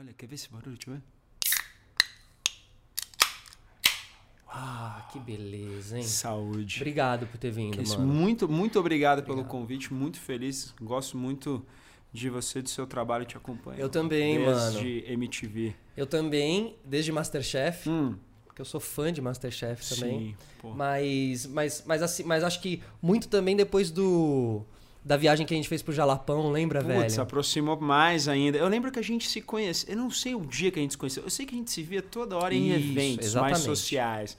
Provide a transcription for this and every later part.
Olha, quer ver esse barulho? Deixa eu ver. Ah, que beleza, hein? Saúde. Obrigado por ter vindo, mano. muito, muito obrigado, pelo Obrigado. convite. Muito feliz. Gosto muito de você, do seu trabalho. Te acompanho. Eu também, desde MTV. Eu também, desde Masterchef, Hum, porque eu sou fã de Masterchef também. sim. Pô. Mas, mas, mas, assim, mas acho que muito também depois do da viagem que a gente fez pro Jalapão, lembra, Putz, velho? aproximou mais ainda. Eu lembro que a gente se conhece. Eu não sei o dia que a gente se conheceu. Eu sei que a gente se via toda hora em Isso, eventos mais exatamente. sociais.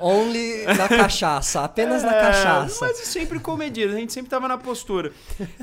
Only na cachaça, apenas na É, cachaça. Mas sempre comedido, a gente sempre tava na postura.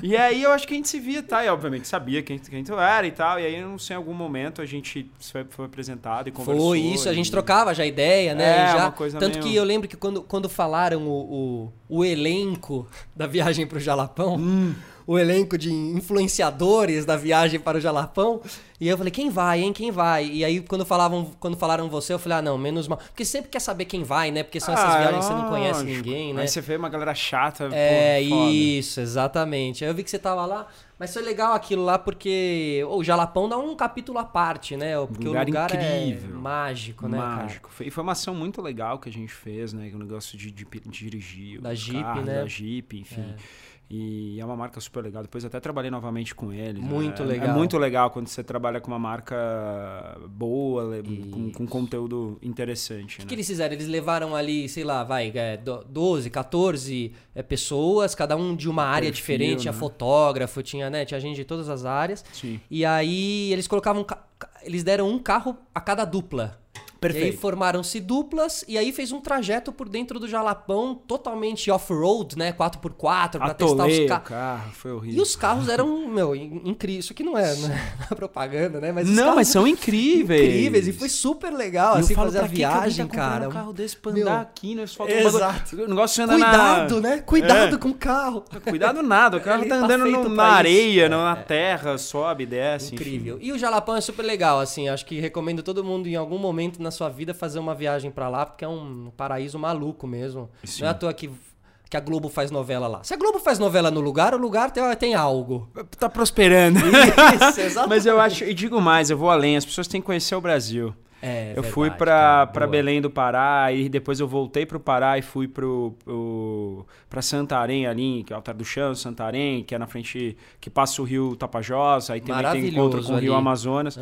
E aí eu acho que a gente se via, tá? E obviamente sabia quem, quem tu era e tal. E aí, não sei, em algum momento a gente foi, foi apresentado e conversou. Foi isso, a gente e- trocava já ideia, né? É, E já, uma coisa tanto meio- que eu lembro que quando, quando falaram o, o, o elenco da viagem pro Jalapão, Hum. O elenco de influenciadores da viagem para o Jalapão, e eu falei, quem vai, hein? Quem vai? E aí, quando falavam, quando falaram você, eu falei, ah, não, menos mal. Porque sempre quer saber quem vai, né? Porque são essas Ah, viagens que você não conhece ninguém, né? Aí você vê uma galera chata. É, pô, isso, exatamente. Aí eu vi que você tava lá, mas foi legal aquilo lá porque o Jalapão dá um capítulo à parte, né? Porque Lugar o lugar incrível. é mágico, né, cara? Mágico. Foi, e foi uma ação muito legal que a gente fez, né? O negócio de, de, de dirigir. Da Jeep, carros, né? Da Jeep, enfim. E é uma marca super legal. Depois até trabalhei novamente com eles. Muito É- legal. É muito legal quando você trabalha com uma marca boa, com, com conteúdo interessante. O né? que eles fizeram? Eles levaram ali, sei lá, vai, é, do- 12, 14 é, pessoas, cada um de uma área Perfil, diferente. Tinha né? fotógrafo, tinha, né, tinha gente de todas as áreas. Sim. E aí eles colocavam. ca- ca- Eles deram um carro a cada dupla. E aí Perfeito. formaram-se duplas e aí fez um trajeto por dentro do Jalapão totalmente off-road, né? 4x4, pra testar os Atolei o carros. carro, foi horrível. E os carros eram, meu, incríveis. Isso aqui não é, não é propaganda, né? Mas Não, mas são incríveis. incríveis. E foi super legal, E assim, falo, fazer a pra que viagem, tá cara. um carro desse pra Meu, andar aqui no asfalto. exato. O negócio anda na- Cuidado, né? Cuidado É. com o carro. Cuidado nada, o carro tá tá andando no- na isso. areia, É, não na é. terra, sobe, desce. Incrível. enfim. E o Jalapão é super legal, assim. Acho que recomendo todo mundo, em algum momento na sua vida, fazer uma viagem pra lá, porque é um paraíso maluco mesmo. Sim. Não é à toa que, que a Globo faz novela lá. Se a Globo faz novela no lugar, o lugar tem, tem algo. Tá prosperando. Isso, exatamente. Mas eu acho, e digo mais, eu vou além, as pessoas têm que conhecer o Brasil. É, eu verdade, fui Boa. Belém do Pará, e depois eu voltei pro Pará e fui pra Santarém ali, que é o Altar do Chão, Santarém, que é na frente, que passa o rio Tapajós, aí também tem encontro com o rio. Amazonas.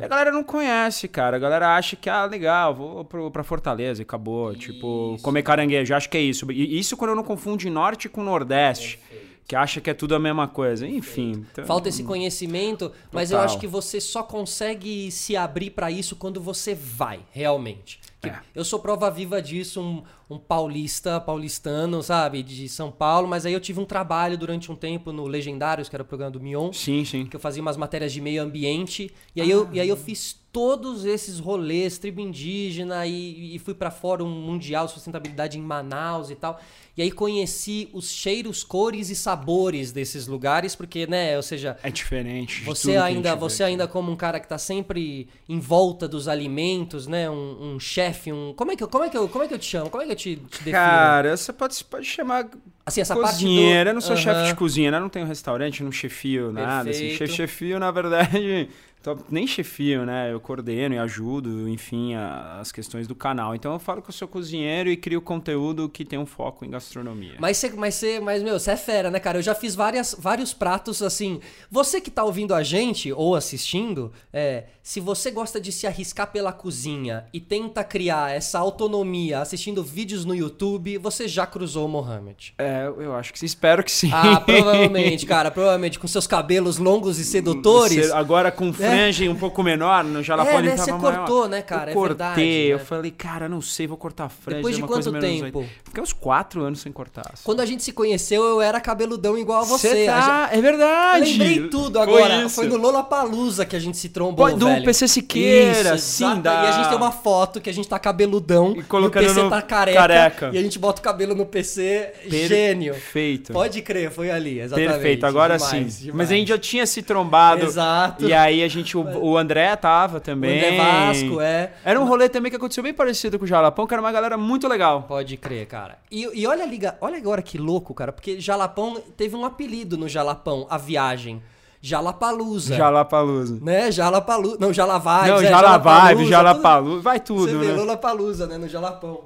E a galera não conhece, cara. A galera acha que, ah, legal, vou pro, pra Fortaleza e acabou. Tipo, Isso. comer caranguejo. Acho que é isso. E isso quando eu não confundo norte com nordeste. Que acha que é tudo a mesma coisa. Enfim. então- Falta esse conhecimento, mas eu acho que você só consegue se abrir pra isso quando você vai, realmente. É. Eu sou prova viva disso, um, um paulista, paulistano, sabe, de São Paulo, mas aí eu tive um trabalho durante um tempo no Legendários, que era o programa do Mion, Sim, sim. que eu fazia umas matérias de meio ambiente, e aí, eu, e aí eu fiz todos esses rolês, tribo indígena, e, e fui pra Fórum Mundial de Sustentabilidade em Manaus e tal. E aí conheci os cheiros, cores e sabores desses lugares, porque, né, ou seja, É diferente. você ainda, vê você aqui. ainda como um cara que tá sempre em volta dos alimentos, né, um, um chefe, um... Como é, que eu, como, é que eu, como é que eu te chamo? Como é que eu te, te defino? Cara, você pode, pode chamar assim, essa cozinheira. Eu não sou do... chefe de cozinha, né? Eu não tenho restaurante, não chefio nada. Assim. Perfeito. Chefio, na verdade, tô- nem chefio, né? Eu coordeno e ajudo, enfim, a- as questões do canal. Então eu falo que eu sou cozinheiro e crio conteúdo que tem um foco em gastronomia. Mas você, mas você, mas meu, você é fera, né, cara? Eu já fiz várias, vários pratos assim. Você que tá ouvindo a gente ou assistindo, é, se você gosta de se arriscar pela cozinha e tenta criar essa autonomia assistindo vídeos no YouTube, você já cruzou o Mohamed. É, eu acho que espero que sim. Ah, provavelmente, cara, provavelmente com seus cabelos longos e sedutores. Agora com franja um pouco menor, no Jalapão É, né, você maior. cortou, né, cara? Eu É cortei, verdade, eu né? falei, cara, não sei, vou cortar a franja. Depois de quanto tempo? Fiquei uns quatro anos sem cortar. assim. Quando a gente se conheceu, eu era cabeludão igual a você. Tá... É verdade. gente- Lembrei tudo Foi agora. isso. Foi, no Lollapalooza que a gente se trombou, do velho. PC Siqueira, Isso, sim, exato. E a gente tem uma foto que a gente tá cabeludão E e, colocando o PC no tá careca, careca. E a gente bota o cabelo no PC. Per- Gênio. Perfeito. Pode crer, foi ali, exatamente. Perfeito, agora Demais, sim. demais. Mas a gente já tinha se trombado. Exato. E aí a gente, o, o André tava O também. André Vasco, é. Era um rolê também que aconteceu bem parecido com o Jalapão, que era uma galera muito legal. Pode crer, cara. E, e olha, liga, olha agora que louco, cara, porque Jalapão teve um apelido no Jalapão, a viagem. Jalapalusa. Jalapalusa. Né? Jalapalusa. Não, Jalavibe. Não, é, Jalavibe, Jalapalusa. Vai tudo, Você né? vê Lollapalooza, né? No Jalapão.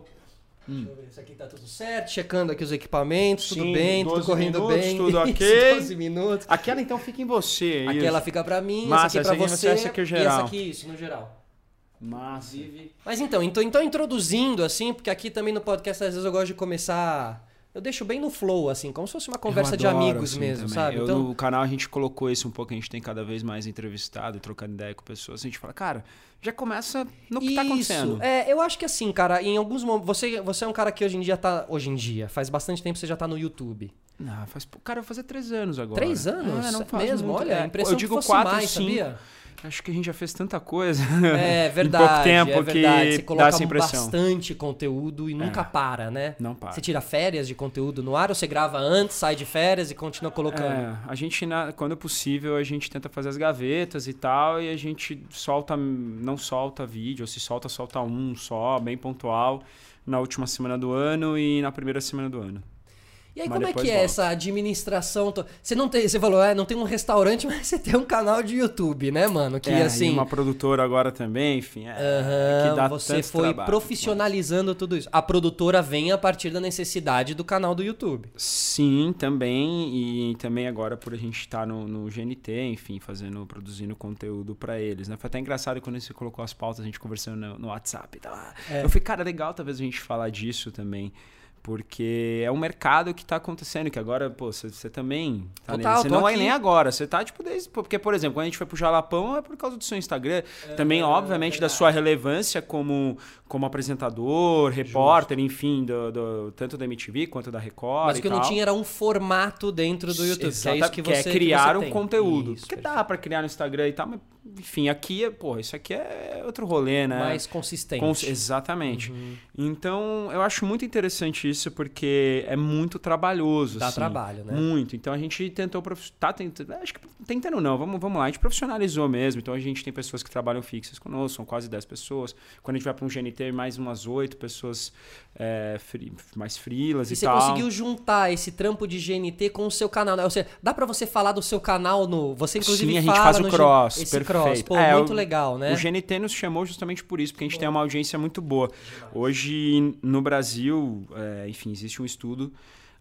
Hum. Deixa eu ver, isso aqui tá tudo certo, checando aqui os equipamentos, Sim, tudo bem, tudo correndo minutos, bem. Tudo ok. 12 minutos. Aquela então fica em você. É Aquela fica pra mim, Massa, essa aqui pra essa você. Essa aqui é geral. E essa aqui, isso, no geral. Massa. Mas então, então, então introduzindo, assim, porque aqui também no podcast às vezes eu gosto de começar eu deixo bem no flow, assim, como se fosse uma conversa de amigos assim, mesmo, também. sabe? Eu, então... No canal a gente colocou isso um pouco, a gente tem cada vez mais entrevistado, trocando ideia com pessoas. A gente fala, cara, já começa no que tá isso. tá acontecendo. É, eu acho que assim, cara, em alguns momentos. Você, você é um cara que hoje em dia tá. Hoje em dia, faz bastante tempo que você já tá no YouTube. Não, faz. Cara, eu vou fazer três anos agora. Três anos? É, não faz mesmo, muito, olha, é. a impressão eu digo quatro, mais, cinco. sabia? Acho que a gente já fez tanta coisa. É verdade. em pouco tempo é verdade. que Você coloca dá essa impressão. bastante conteúdo e nunca É. para, né? Não para. Você tira férias de conteúdo no ar ou você grava antes, sai de férias e continua colocando? É, a gente, quando possível, a gente tenta fazer as gavetas e tal, e a gente solta, não solta vídeo, ou se solta, solta um só, bem pontual, na última semana do ano e na primeira semana do ano. E aí, Mas como é que é volta. essa administração? Você não tem, você falou, é, não tem um restaurante, mas você tem um canal de YouTube, né, mano? Que É, assim, uma produtora agora também, enfim, é, aham, que dá você foi trabalho, profissionalizando tudo isso. A produtora vem a partir da necessidade do canal do YouTube. Sim, também. E também agora por a gente estar no, no GNT, enfim, fazendo, produzindo conteúdo pra eles, né? Foi até engraçado quando você colocou as pautas, a gente conversando no, no WhatsApp. tal. É. Eu falei, cara, legal talvez a gente falar disso também. Porque é um mercado que tá acontecendo, que agora, pô, você também tá Total. Você não é aqui. nem agora, você tá, tipo, desde. Porque, por exemplo, quando a gente foi pro Jalapão é por causa do seu Instagram. também, obviamente, da sua relevância como, como apresentador, repórter, enfim, do, do- tanto da MTV quanto da Record. Mas o que eu não tinha era um formato dentro do YouTube, que é isso que você que criar você um tem. conteúdo. Isso, Porque perfeito. dá pra criar no Instagram e tal, mas enfim, aqui é, porra, isso aqui é outro rolê, né? mais consistente. Cons- exatamente. Uhum. Então, eu acho muito interessante isso porque é muito trabalhoso. Dá assim. trabalho, né? Muito. Então a gente tentou. Tá tentando. Acho que tentando não, vamos, vamos lá. A gente profissionalizou mesmo. Então a gente tem pessoas que trabalham fixas conosco, são quase 10 pessoas. Quando a gente vai para um GNT, mais umas 8 pessoas é, free- mais frilas E e, você tal. conseguiu juntar esse trampo de GNT com o seu canal, né? Ou seja, dá pra você falar do seu canal no. Você inclusive Sim, a gente faz o cross, perfeito. Cross, pô, É, muito o- legal, né? O GNT nos chamou justamente por isso, porque a gente tem uma audiência muito boa. Hoje, no Brasil, é, enfim, existe um estudo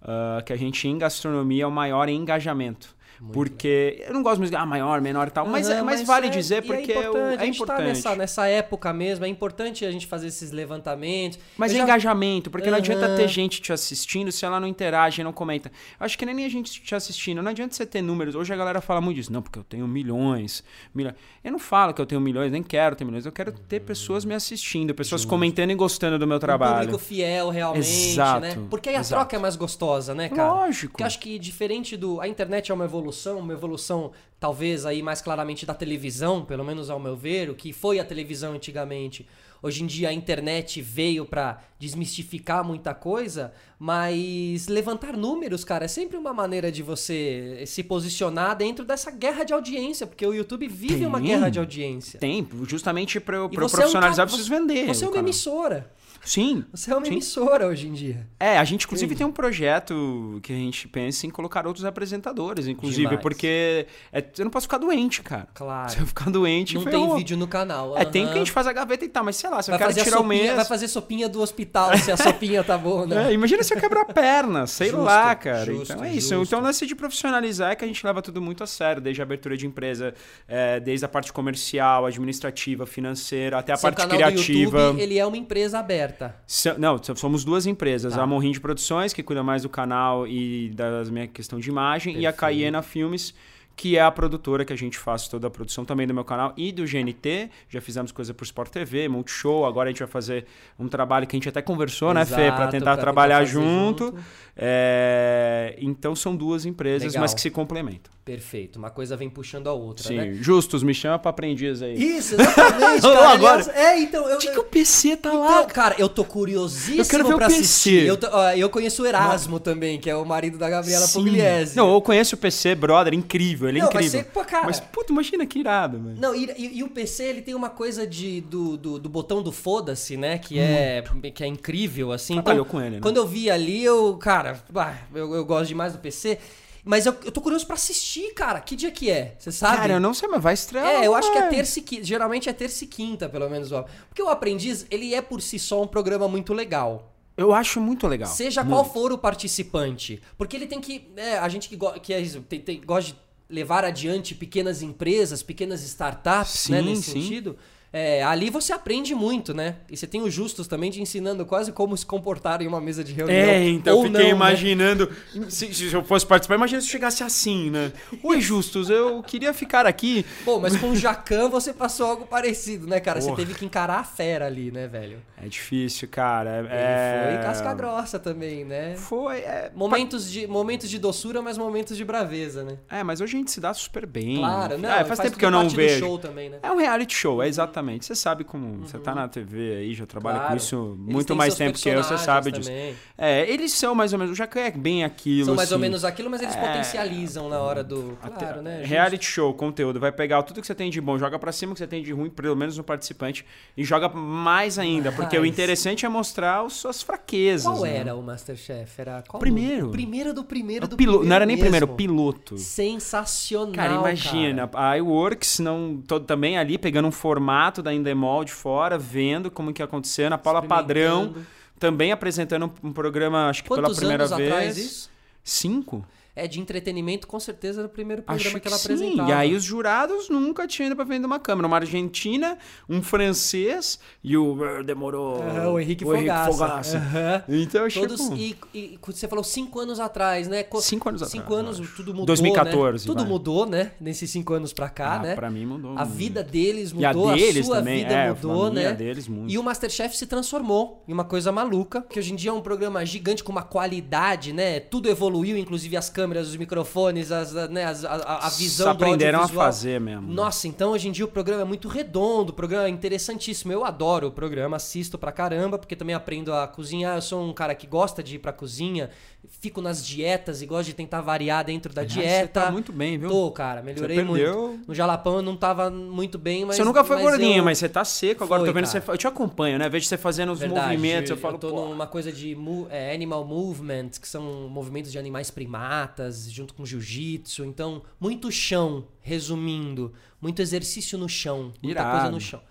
ah, que a gente, em gastronomia, é o maior em engajamento. Porque eu não gosto muito de ah, maior, menor e tal, mas, é- Aham, mas, vale é- dizer e porque é é, o- importante. é a gente tá importante. nessa, nessa época mesmo, é importante a gente fazer esses levantamentos. Mas é já- engajamento, porque não adianta ter gente te assistindo se ela não interage, não comenta. Eu Acho que nem a gente te assistindo. Não adianta você ter números. Hoje a galera fala muito disso. Não, porque eu tenho milhões. milhões. Eu não falo que eu tenho milhões, nem quero ter milhões. Eu quero ter pessoas me assistindo, pessoas comentando e gostando do meu um trabalho. público fiel realmente, Exato, né? Porque aí a exato. troca é mais gostosa, né, cara? Lógico. Porque eu acho que diferente do. A internet é uma evolução, uma evolução, talvez, aí mais claramente da televisão, pelo menos ao meu ver, o que foi a televisão antigamente. Hoje em dia a internet veio pra desmistificar muita coisa, mas levantar números, cara, é sempre uma maneira de você se posicionar dentro dessa guerra de audiência, porque o YouTube vive uma Tem. guerra de audiência. Tem, justamente eu você é um profissionalizar, preciso vender. Você é uma canal. emissora. Sim. Você é uma Sim. emissora hoje em dia. É, a gente inclusive tem um projeto que a gente pensa em colocar outros apresentadores, inclusive, Demais. porque é, eu não posso ficar doente, cara. Claro. Se eu ficar doente, Não ferrou. tem vídeo no canal. É, tem porque a gente faz a gaveta e tal, mas sei lá, se eu vai quero fazer, a tirar o sopinha, mês. vai fazer sopinha do hospital se a sopinha tá boa, né? É, imagina se eu quebrar a perna, sei Justo, lá, cara. justo, então é isso. justo. Então o lance de profissionalizar é que a gente leva tudo muito a sério, desde a abertura de empresa, é, desde a parte comercial, administrativa, financeira, até a Seu parte criativa. YouTube, ele é uma empresa aberta. So- Não, so- somos duas empresas. Tá. A Monrim de Produções, que cuida mais do canal e da minha questão de imagem, e a Perfeito. Caiena Filmes, que é a produtora que a gente faz toda a produção também do meu canal e do GNT. Já fizemos coisa por Sport TV, Multishow. Agora a gente vai fazer um trabalho que a gente até conversou, né, Fê? Pra Exato, tentar trabalhar fazer junto. É, Então são duas empresas, Legal. mas que se complementam. Perfeito. Uma coisa vem puxando a outra, Sim, né? justos, me chama pra aprendiz aí. Isso, exatamente, cara. agora- Aliás, é, então... Eu, Onde que o PC tá Então, lá? cara, eu tô curiosíssimo Eu quero ver o pra PC. assistir. Eu, ó, eu conheço o Erasmo também, que é o marido da Gabriela Sim. Pugliese. Não, eu conheço o PC, brother, incrível, ele é Não, incrível. ser, pô, cara- Mas, puta, imagina que irado, velho. Não, e, e- e o PC ele tem uma coisa de, do, do, do botão do foda-se, né? Que é, que é incrível, assim. Trabalhou Então, com ele, né? Quando eu vi ali, eu, cara, bah, eu, eu gosto demais do PC. Mas eu, eu tô curioso pra assistir, cara. Que dia que é? Você sabe? Cara, eu não sei, mas vai estrear. É, eu acho que é vai. terça e quinta. Geralmente é terça e quinta, pelo menos. ó. Porque o Aprendiz, ele é por si só um programa muito legal. Eu acho muito legal. Seja Muito. qual for o participante. Porque ele tem que. é, a gente que, go- que é tem- tem- gosta de levar adiante pequenas empresas, pequenas startups, né? Sim, Nesse sim. sentido. É, ali você aprende muito, né? E você tem o Justus também te ensinando quase como se comportar em uma mesa de reunião. É, então Ou eu fiquei não, né? imaginando. Se, se eu fosse participar, imagina se chegasse assim, né? Oi, Justus, eu queria ficar aqui. Pô, mas com o Jacan você passou algo parecido, né, cara? Você Porra. teve que encarar a fera ali, né, velho? É difícil, cara. Ele É... foi casca grossa também, né? Foi. É... Momentos de, momentos de doçura, mas momentos de braveza, né? é, mas hoje a gente se dá super bem. Claro, não. É, faz, faz tempo que eu não vejo. show também, né? É um reality show, é exatamente. Você sabe como. Você tá na TV aí, já trabalha Claro. com isso Eles muito mais tempo que eu, você sabe disso. É, eles são mais ou menos. O Jacan é bem aquilo. São mais ou assim. menos aquilo, mas eles É. potencializam na hora do. Claro, né? Reality show, conteúdo, vai pegar tudo que você tem de bom, joga pra cima o que você tem de ruim, pelo menos no participante, e joga mais ainda, porque o interessante é mostrar as suas fraquezas. Qual né? era o Masterchef? Era qual Primeiro. O primeiro do primeiro O do primeiro Não era nem primeiro, mesmo. piloto. Sensacional. Cara, imagina, cara. a iWorks não, todo, também ali pegando um formato da Endemol de fora, vendo como que acontecendo, a Paula Padrão também apresentando um, programa, acho que pela Quantos primeira anos vez. atrás isso? Cinco? É, de entretenimento, com certeza era o primeiro programa Acho que que ela sim. apresentava. E aí os jurados nunca tinham ido pra frente de uma câmera. Uma argentina, um francês e o... eh, Demorou... O Henrique Fogaça. Fogaça. Aham. Então, Todos, tipo... e, e você falou cinco anos atrás, né? Co- Cinco anos Cinco atrás, anos, eu acho. tudo mudou. 2014, Né? Tudo vai. mudou, né? Nesses cinco anos pra cá, Ah, né? pra mim mudou A muito. vida deles E a mudou, a, deles sua também, vida é, mudou, né? deles muito. E o Masterchef se transformou em uma coisa maluca, que hoje em dia é um programa gigante com uma qualidade, né? Tudo evoluiu, inclusive as câmeras, os microfones, as, né, as- a, a- visão do aprenderam a fazer mesmo. Nossa, então hoje em dia o programa é muito redondo, o programa é interessantíssimo. Eu adoro o programa, assisto pra caramba, porque também aprendo a cozinhar. Eu sou um cara que gosta de ir pra cozinha, fico nas dietas e gosto de tentar variar dentro da dieta. Você tá muito bem, viu? Tô, cara, melhorei Você perdeu- muito. No Jalapão eu não tava muito bem, mas. você nunca foi mas gordinho, eu- mas você tá seco agora. Foi, tô vendo cara. você. Eu te acompanho, né? Vejo você fazendo os Verdade, movimentos. Eu falo, tô pô. numa coisa de é, animal movement, que são movimentos de animais primatas, junto com jiu-jitsu. Então, muito chão, resumindo. Muito exercício no chão. Muita Irado. coisa no chão.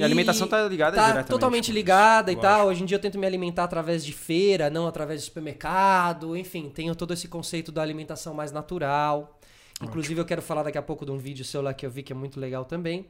E a alimentação tá ligada tá totalmente ligada e tal. Hoje em dia eu tento me alimentar através de feira, não através de supermercado. Enfim, tenho todo esse conceito da alimentação mais natural. Inclusive, eu quero falar daqui a pouco de um vídeo seu lá que eu vi que é muito legal também.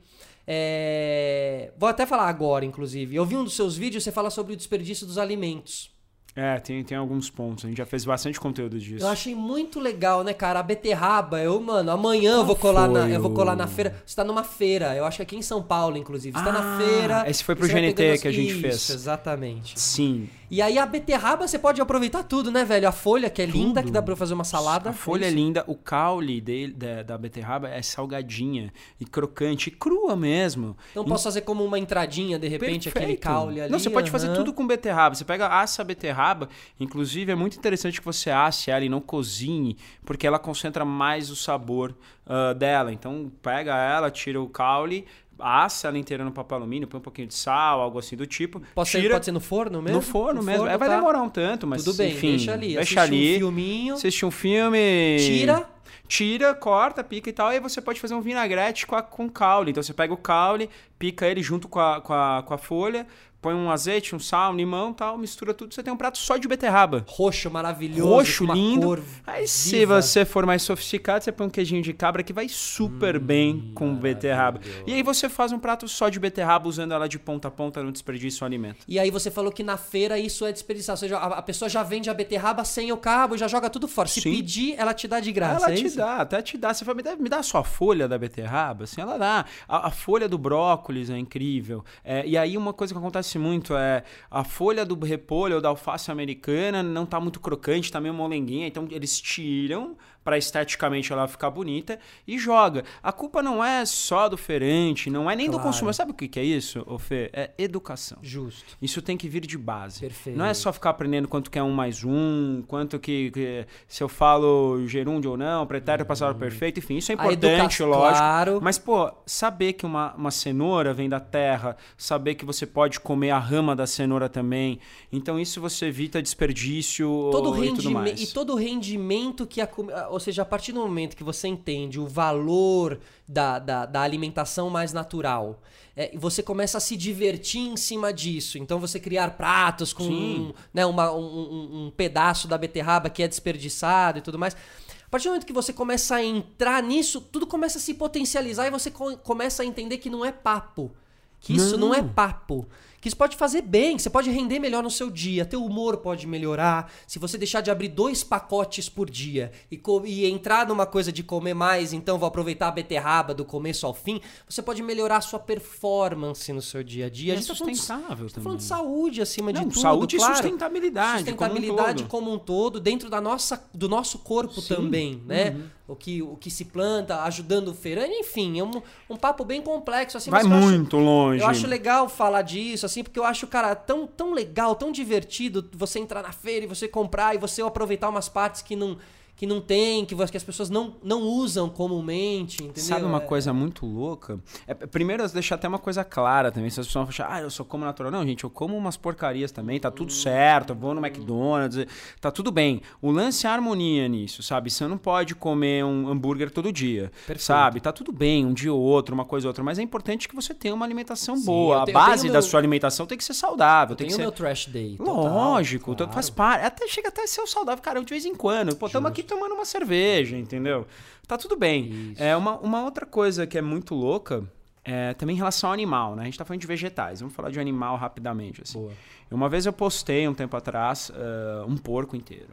É, Vou até falar agora, inclusive. Eu vi um dos seus vídeos, você fala sobre o desperdício dos alimentos. É, tem, tem alguns pontos. A gente já fez bastante conteúdo disso. Eu achei muito legal, né, cara? A beterraba, eu, mano, amanhã eu vou colar na, eu vou colar na feira. Você tá numa feira, eu acho que aqui em São Paulo, inclusive. Você tá na Ah, feira. esse foi pro GNT que a gente Isso, fez. Exatamente. Sim. E aí a beterraba você pode aproveitar tudo, né, velho? A folha, que é linda, Tudo. que dá pra fazer uma salada. A folha é linda, o caule dele, da, da beterraba é salgadinha e crocante, e crua mesmo. Então posso fazer como uma entradinha, de repente, aquele Perfeito. caule ali. Não, você pode fazer aham. tudo com beterraba. Você pega, assa a beterraba. Inclusive, é muito interessante que você asse ela e não cozinhe, porque ela concentra mais o sabor ah, dela. Então, pega ela, tira o caule, assa ela inteira no papel alumínio, põe um pouquinho de sal, algo assim do tipo. Pode ser, tira pode ser no forno mesmo? no forno mesmo. É, vai tá. demorar um tanto, mas Tudo bem, enfim, deixa ali. Deixa ali. um filminho, Assiste um filme. tira. Tira, corta, pica e tal. E aí você pode fazer um vinagrete com, a, com caule. Então você pega o caule, pica ele junto com a, com a, com a folha, põe um azeite, um sal, um limão tal, mistura tudo. Você tem um prato só de beterraba. Roxo, maravilhoso. Roxo, lindo. Aí se você for mais sofisticado, você põe um queijinho de cabra que vai super Hum, bem com beterraba. E aí você faz um prato só de beterraba usando ela de ponta a ponta no desperdício alimento. E aí você falou que na feira isso é desperdiçar. Ou seja, a, a pessoa já vende a beterraba sem o cabo, já joga tudo fora. Se Sim. pedir, ela te dá de graça. ela é te isso? dá, até te dá. Você fala, me dá, me dá só a folha da beterraba? Assim, ela dá. A, a folha do brócolis é incrível. É, e aí uma coisa que acontece muito é a folha do repolho ou da alface americana não tá muito crocante, tá meio molenguinha. Então eles tiram para esteticamente ela ficar bonita e joga. A culpa não é só do feirante, não é nem do Claro. consumidor. Sabe o que que é isso, Fê? É educação. Justo. Isso tem que vir de base. Perfeito. Não é só ficar aprendendo quanto que é um mais um, quanto que, que- se eu falo gerúndio ou não, pretérito, passado perfeito, enfim, isso é Uhum. Importante, lógico. claro. Mas, pô, saber que uma, uma cenoura vem da terra, saber que você pode comer a rama da cenoura também. Então, isso você evita desperdício Todo e tudo mais. e todo rendimento que a- ou seja, a partir do momento que você entende o valor da, da, da alimentação mais natural, é, você começa a se divertir em cima disso. Então você criar pratos com um, né, uma, um, um, pedaço da beterraba que é desperdiçado e tudo mais. A partir do momento que você começa a entrar nisso, tudo começa a se potencializar e você co começa a entender que não é papo. Que isso não, não é papo que isso pode fazer bem, você pode render melhor no seu dia, teu humor pode melhorar. Se você deixar de abrir dois pacotes por dia e, e entrar numa coisa de comer mais, então vou aproveitar a beterraba do começo ao fim, você pode melhorar a sua performance no seu dia a dia. É a gente sustentável tá falando, falando de saúde acima Não, de tudo, saúde claro. e sustentabilidade. Sustentabilidade como um todo, como um todo dentro da nossa, do nosso corpo Sim. também, né? Uhum. O que, o que se planta, ajudando o feirante, enfim, é um, um papo bem complexo. Assim, Vai mas eu acho- muito longe. eu acho legal falar disso, assim, porque eu acho, cara, tão, tão legal, tão divertido você entrar na feira e você comprar e você aproveitar umas partes que não, que não tem, que, que as pessoas não, não usam comumente, entendeu? Sabe uma É- coisa muito louca? É, primeiro, deixar até uma coisa clara também. Se as pessoas vão achar, ah, eu só como natural. Não, gente, eu como umas porcarias também, tá tudo certo. Eu vou no McDonald's, tá tudo bem. O lance é a harmonia nisso, sabe? Você não pode comer um hambúrguer todo dia, Perfeito. sabe? Tá tudo bem, um dia ou outro, uma coisa ou outra. Mas é importante que você tenha uma alimentação Sim, boa. eu A base da meu- sua alimentação tem que ser saudável. Eu Tem que o ser... meu trash day. total, Lógico, claro. faz parte. Até chega até a ser saudável, cara, de vez em quando. Pô, estamos aqui tomando uma cerveja, entendeu? Tá tudo bem. Isso. É uma, uma outra coisa que é muito louca é também em relação ao animal, né? A gente tá falando de vegetais. Vamos falar de animal rapidamente, assim. Boa. Uma vez eu postei um tempo atrás ah, um porco inteiro.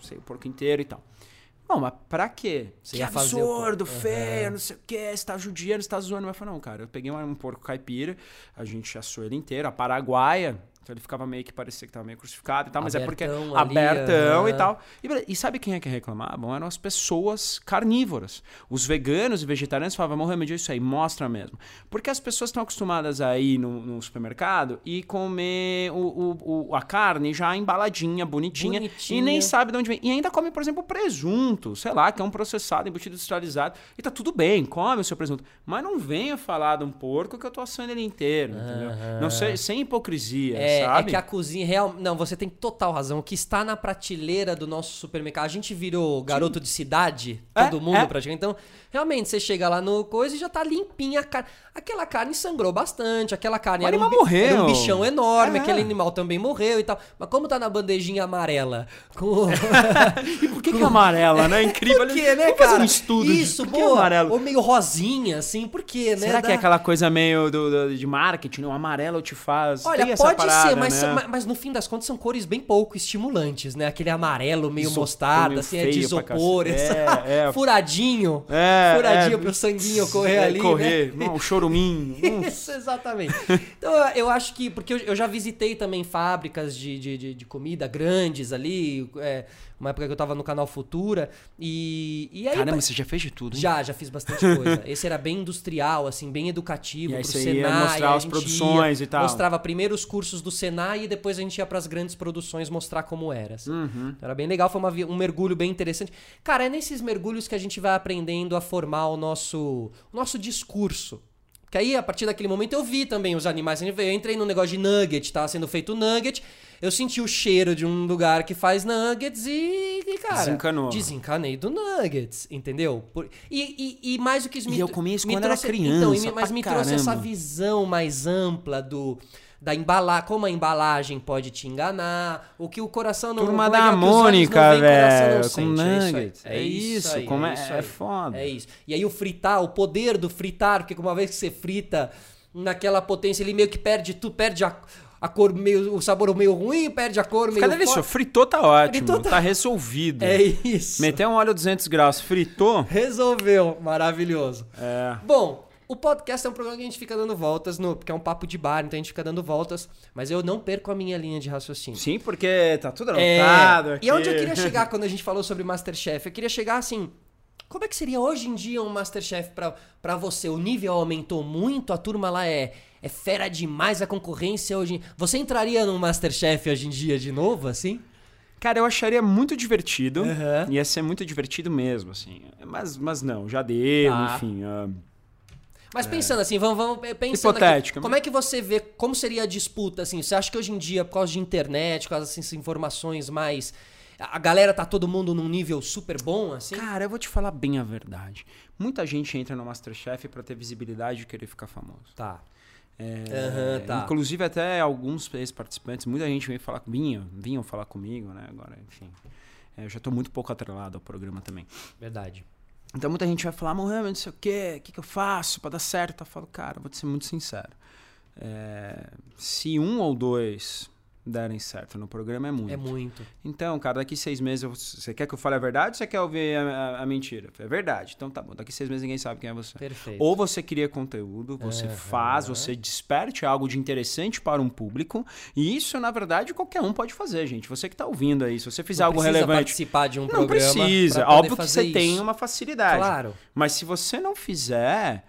Sei, o porco inteiro e tal. Bom, mas pra quê? Você que o absurdo, porco. feio, Aham. não sei o quê, você tá judiando, você tá zoando. Mas eu falei, não, cara, eu peguei um, um porco caipira, a gente assou ele inteiro, a paraguaia, então ele ficava meio que parecia que tava meio crucificado e tal, mas é porque Abertão ali, abertão e aham. tal. E. E sabe quem é que reclamavam? Eram as pessoas carnívoras. Os veganos e vegetarianos falavam, Mohamed, é isso aí, mostra mesmo. Porque as pessoas estão acostumadas a ir no, no supermercado e comer o, o- o- a carne já embaladinha, bonitinha, Bonitinha. e nem sabe de onde vem. E ainda come, por exemplo, presunto, sei lá, que é um processado, embutido industrializado. E tá tudo bem, come o seu presunto. Mas não venha falar de um porco que eu tô assando ele inteiro, entendeu? Não sei, sem hipocrisia, É, é sabe? que a cozinha real. Não, você tem total razão. O que está na prateleira do nosso supermercado. A gente virou garoto de cidade, É, todo mundo é. praticamente. Então, realmente, você chega lá no coisa e já tá limpinha a carne. Aquela carne sangrou bastante, aquela carne O era um, animal bi- era um morreu. bichão enorme, É. aquele animal também morreu e tal. Mas como tá na bandejinha amarela? Com... E por que, que é amarela, né? Incrível. Por quê, né, Vamos fazer cara? um estudo Isso, de que boa. amarelo. Ou meio rosinha, assim, por quê, né? Será que Dá- é aquela coisa meio do, do- de marketing? O amarelo te faz. Olha, pode ser, mas, né? mas, mas no fim das contas são cores bem pouco estimulantes, né? Aquele amarelo meio Isopor, mostarda, meio assim, é de isopor, É, é. furadinho. É, furadinho é. pro sanguinho correr É, ali. Correr. Né? Não, o choruminho. Isso, exatamente. Então eu- acho que. Porque eu, eu já visitei também fábricas de, de, de, de comida grandes ali. é, uma época que eu tava no canal Futura. E, e aí. Caramba, você já fez de tudo, hein? Já, já fiz bastante coisa. Esse era bem industrial, assim, bem educativo E aí pro ia Senai. mostrar as produções ia, e tal. Mostrava primeiro os cursos do Senai e depois a gente ia pras grandes produções mostrar como era. assim. Uhum. Então era bem legal, foi uma um mergulho bem interessante. Cara, é nesses mergulhos que a gente vai aprendendo a formar o nosso, o nosso discurso. Porque aí, a partir daquele momento, eu vi também os animais. Eu entrei no negócio de nugget, tava sendo feito nugget. Eu senti o cheiro de um lugar que faz nuggets e, e, cara... Desencanou. Desencanei do nuggets, entendeu? Por- e, e, e mais do que isso... E me eu comia isso quando era trouxe- criança, Então, e me- mas me trouxe essa caramba. visão mais ampla do... Da embalar, como a embalagem pode te enganar, o que o coração não Turma é da é Mônica, velho. Com. É isso nuggets. É isso. aí, como é, isso é foda. É isso. E aí o fritar, o poder do fritar, porque uma vez que você frita naquela potência, ele meio que perde tu perde a, a cor meio, o sabor meio ruim, perde a cor meio delicioso. forte. Fritou tá ótimo. Fritou tá- tá... resolvido. É isso. Meteu um óleo 200 graus, fritou. Resolveu. Maravilhoso. É. Bom, o podcast é um programa que a gente fica dando voltas, no, porque é um papo de bar, então a gente fica dando voltas, mas eu não perco a minha linha de raciocínio. Sim, porque tá tudo É, anotado aqui. E onde eu queria chegar quando a gente falou sobre Masterchef? Eu queria chegar assim. Como é que seria hoje em dia um Masterchef pra, pra você? O nível aumentou muito, a turma lá é, é fera demais, a concorrência hoje. Você entraria num Masterchef hoje em dia de novo, assim? Cara, eu acharia muito divertido. Aham. Ia ser muito divertido mesmo, assim. Mas, mas não, já deu, Tá. enfim. ah, Mas pensando assim, vamos, vamos pensando aqui, Hipotética. como é que você vê, como seria a disputa, assim? Você acha que hoje em dia, por causa de internet, por causa dessas informações mais A galera tá todo mundo num nível super bom, assim? Cara, eu vou te falar bem a verdade. Muita gente entra no Masterchef pra ter visibilidade e querer ficar famoso. Tá. É, Aham, tá. Inclusive até alguns ex-participantes, muita gente vem falar, vinham, vinham falar comigo, né? Agora, enfim. É, eu já tô muito pouco atrelado ao programa também. Verdade. Então muita gente vai falar, Mohamed, não sei o quê, o que, que eu faço pra dar certo? Eu falo, cara, vou te ser muito sincero. É, se um ou dois derem certo no programa, é muito. É muito. Então, cara, daqui seis meses, eu- você quer que eu fale a verdade ou você quer ouvir a, a- a mentira? É verdade. Então tá bom, daqui seis meses ninguém sabe quem é você. Perfeito. Ou você cria conteúdo, você Aham. faz, você desperte algo de interessante para um público. E isso, na verdade, qualquer um pode fazer, gente. Você que tá ouvindo aí, se você fizer Não algo precisa relevante. participar de um Não programa. precisa. pra poder Óbvio que você tem isso. uma facilidade. Claro. Mas se você não fizer,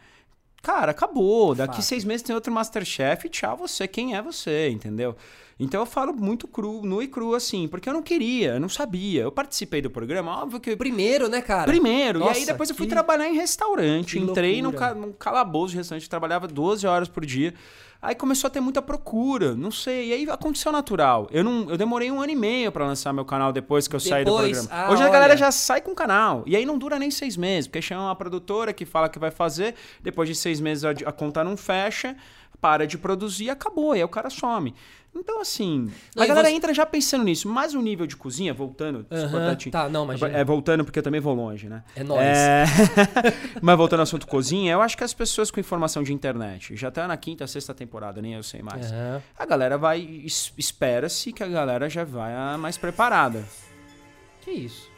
cara, acabou. Daqui Fato. seis meses tem outro Masterchef tchau você, quem é você, entendeu? Então eu falo muito cru, nu e cru assim, porque eu não queria, eu não sabia. Eu participei do programa, óbvio que. Primeiro, né, cara? Primeiro, e Nossa, aí depois eu fui que- trabalhar em restaurante. que Entrei num, ca- num calabouço de restaurante, trabalhava 12 horas por dia. Aí começou a ter muita procura, não sei. E aí aconteceu natural. Eu não, eu demorei um ano e meio pra lançar meu canal depois que eu saí do Depois? programa. Ah, Hoje a galera olha. já sai com o canal. E aí não dura nem seis meses, porque chama uma produtora que fala que vai fazer. Depois de seis meses a, a conta não fecha, para de produzir e acabou. E aí o cara some. Então, assim, Não, a galera você- entra já pensando nisso. Mas o nível de cozinha, voltando. Importante- tá, não, imagina. é, voltando porque eu também vou longe, né? É nóis. É, Mas voltando ao assunto cozinha, eu acho que as pessoas com informação de internet, já tá na quinta, sexta temporada, nem eu sei mais. Aham. A galera vai. es- Espera-se que a galera já vai mais preparada. Que isso?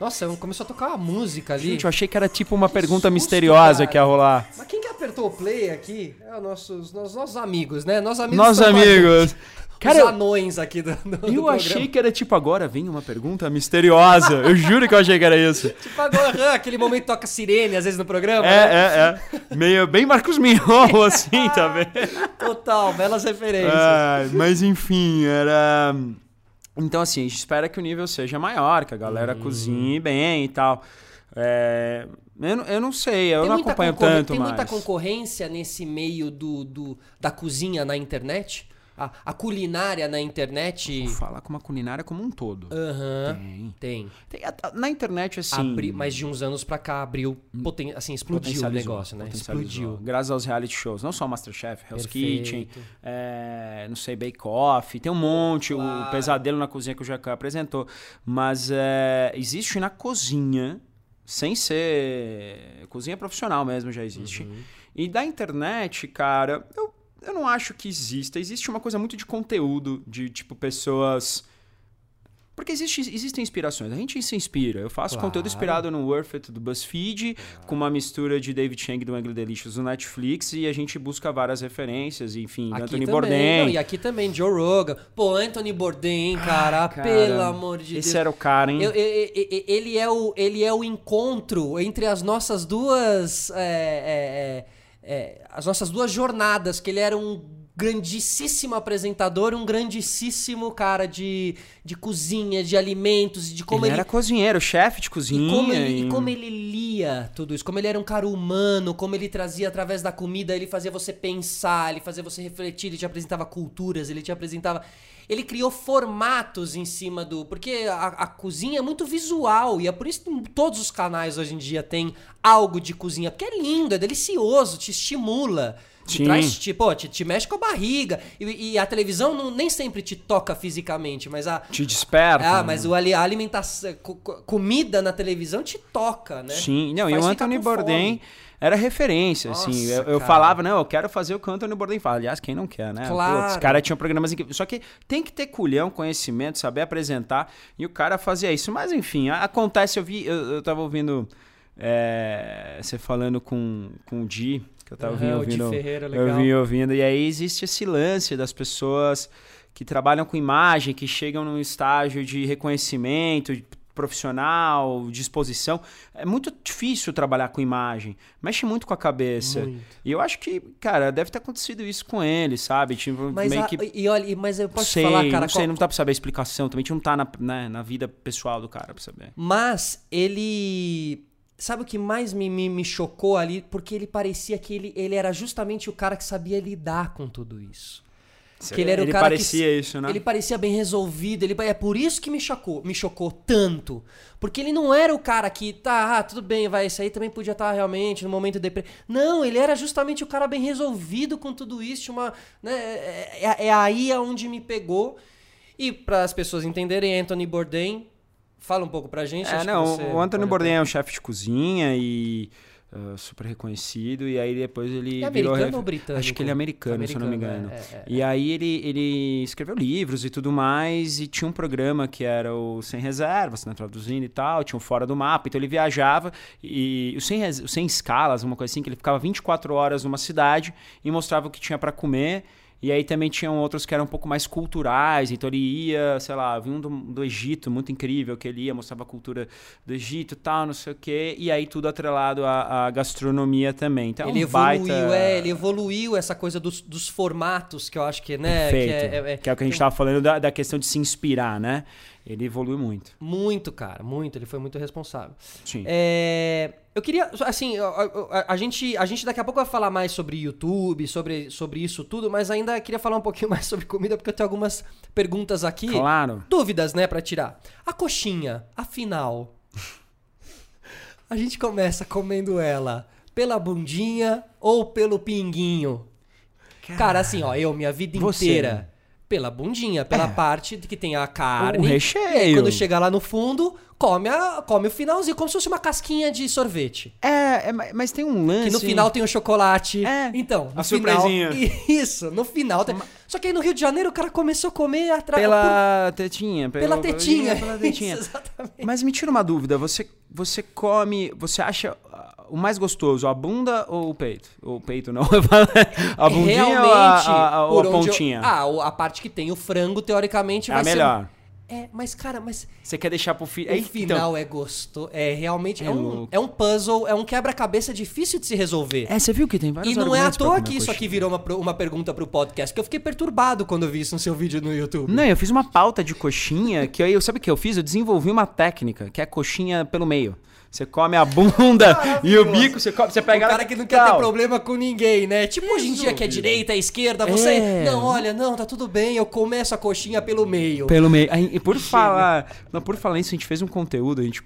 Nossa, começou a tocar uma música ali. Gente, eu achei que era tipo uma pergunta susto, misteriosa cara. que ia rolar. Mas quem que apertou o play aqui? É os nossos, nossos, nossos amigos, né? Nossos amigos. Nossos amigos. Cara, Os anões aqui do, do, do Eu programa. achei que era tipo agora vem uma pergunta misteriosa. Eu juro que eu achei que era isso. Tipo agora, aquele momento toca sirene às vezes no programa. né? É, é, é. Meio bem Marcos Mion, assim, tá vendo? Total, belas referências. Mas enfim, era. Então, assim, a gente espera que o nível seja maior, que a galera Uhum. cozinhe bem e tal. É, Eu, não- eu não sei, eu Tem não muita acompanho tanto Tem mais. muita concorrência nesse meio do, do- da cozinha na internet? A, a culinária na internet? Vou falar com uma culinária como um todo. Aham. Tem. Tem. Tem a- Na internet, assim. Abri, mas de uns anos pra cá abriu, poten, assim, explodiu o negócio, né? Explodiu. Graças aos reality shows. Não só o Masterchef, Hell's Perfeito. Kitchen, é, não sei, Bake Off. Tem um monte, o Claro. Pesadelo na Cozinha que o Jacan apresentou. Mas é, existe na cozinha, sem ser... Cozinha profissional mesmo já existe. Uhum. E da internet, cara, eu, eu não acho que exista. Existe uma coisa muito de conteúdo, de tipo pessoas... Porque existe, existem inspirações, a gente se inspira. Eu faço Claro. conteúdo inspirado no Worth It do BuzzFeed, com uma mistura de David Chang do Angry Delicious do Netflix, e a gente busca várias referências, enfim, Aqui Anthony também, Bourdain. não, e aqui também, Joe Rogan. Pô, Anthony Bourdain, cara, cara, pelo amor de Esse Deus. era o cara, hein? Eu- eu- eu- ele, é o, ele é o encontro entre as nossas duas. é, é, é, é, as nossas duas jornadas, que ele era um grandíssimo apresentador, um grandíssimo cara de, de cozinha, de alimentos, de como ele, ele, era cozinheiro, chefe de cozinha. e como, ele, e- e como ele lia tudo isso, como ele era um cara humano, como ele trazia através da comida, ele fazia você pensar, ele fazia você refletir, ele te apresentava culturas, ele te apresentava. Ele criou formatos em cima do. Porque a, a cozinha é muito visual, e é por isso que todos os canais hoje em dia têm algo de cozinha, porque é lindo, é delicioso, te estimula. Te traz, te, pô, te, te mexe com a barriga. E, e a televisão não, nem sempre te toca fisicamente, mas a, Te desperta. ah, né? mas o, a alimentação, co- co- comida na televisão te toca, né? Sim, não, e o Anthony Bourdain fome. era referência, Nossa, assim. Eu, eu cara. falava, não, eu quero fazer o que o Anthony Bourdain fala. Aliás, quem não quer, né? Claro. Os caras tinham programas incríveis. Só que tem que ter culhão, conhecimento, saber apresentar. E o cara fazia isso. Mas, enfim, acontece. Eu vi, eu, eu tava ouvindo é, você falando com, com o Di, que eu tava o Di ouvindo. Ferreira, eu legal. vim ouvindo. E aí existe esse lance das pessoas que trabalham com imagem, que chegam num estágio de reconhecimento profissional, disposição. É muito difícil trabalhar com imagem. Mexe muito com a cabeça. Muito. E eu acho que, cara, deve ter acontecido isso com ele, sabe? Tipo, Mas, meio a- que. e olha, e- mas eu posso sei, falar, cara, não sei, qual- não dá pra saber a explicação. Também a gente não tá na, né, na vida pessoal do cara pra saber. Mas ele. Sabe o que mais me, me, me chocou ali? Porque ele parecia que ele, ele era justamente o cara que sabia lidar com tudo isso. Que ele era o Ele cara parecia que, isso, né? Ele parecia bem resolvido. Ele, é por isso que me chocou, me chocou tanto. Porque ele não era o cara que, tá, ah, tudo bem, vai, isso aí também podia estar realmente no momento de Não, ele era justamente o cara bem resolvido com tudo isso. Uma, né, é, é, é aí aonde me pegou. E para as pessoas entenderem, Anthony Bourdain, fala um pouco pra gente. É, não, o Antônio Bourdain é um chefe de cozinha e uh, super reconhecido, e aí depois ele É virou... americano ref- ou britânico? Acho que ele é americano, se eu não me Americano, engano. é, é, é. E aí ele, ele escreveu livros e tudo mais, e tinha um programa que era o Sem Reservas, né, traduzindo e tal, tinha o Fora do Mapa, então ele viajava, e o Sem, o Sem Escalas, uma coisa assim, que ele ficava 24 horas numa cidade e mostrava o que tinha pra comer, e aí também tinham outros que eram um pouco mais culturais, então ele ia, sei lá, vi um do, do Egito, muito incrível, que ele ia, mostrava a cultura do Egito e tal, não sei o quê, e aí tudo atrelado à, à gastronomia também. Então é Ele um evoluiu, baita... é, ele evoluiu essa coisa dos, dos formatos que eu acho que, né? Perfeito. Que é, é- Que é o que a gente estava falando da, da questão de se inspirar, né? Ele evolui muito. Muito, cara, muito. Ele foi muito responsável. Sim. É, eu queria, assim, a, a- a gente, a gente daqui a pouco vai falar mais sobre YouTube, sobre, sobre isso tudo, mas ainda queria falar um pouquinho mais sobre comida, porque eu tenho algumas perguntas aqui. Claro. Dúvidas, né, pra tirar. A coxinha, afinal, a gente começa comendo ela pela bundinha ou pelo pinguinho? Cara, assim, ó, eu minha vida Você. Pela bundinha, pela parte de que tem a carne. O E aí, recheio. quando chega lá no fundo, come, a, come o finalzinho, como se fosse uma casquinha de sorvete. É, é, mas tem um lance. Que no final tem o chocolate. É, Então, no a final. surpresinha. Isso, no final. Tem... Só que aí no Rio de Janeiro o cara começou a comer atrás. Pela tetinha. Pela tetinha. Pela tetinha. Isso, exatamente. Mas me tira uma dúvida. Você, você come. Você acha ah, o mais gostoso, a bunda ou o peito? O peito não. a bundinha Realmente, ou a, a, a, a onde eu- pontinha? Ah, a parte que tem o frango, teoricamente, é vai a ser. É, mas, cara, mas Você quer deixar pro fi... o Aí, final é gostoso. É realmente. É, É um, louco. é um puzzle, é um quebra-cabeça difícil de se resolver. É, você viu que tem vários E não é à toa que isso coxinha. aqui virou uma, uma pergunta pro podcast, que eu fiquei perturbado quando eu vi isso no seu vídeo no YouTube. Não, eu fiz uma pauta de coxinha, que aí, eu sabe o que eu fiz? Eu desenvolvi uma técnica, que é coxinha pelo meio. Você come a bunda e o bico, você, come, você pega o cara que não quer ter problema com ninguém, né? Tipo hoje em dia que é direita, é esquerda, você. É. Não, olha, não, tá tudo bem, eu começo a coxinha pelo meio. Pelo meio. E por falar, não, por falar isso, a gente fez um conteúdo, a gente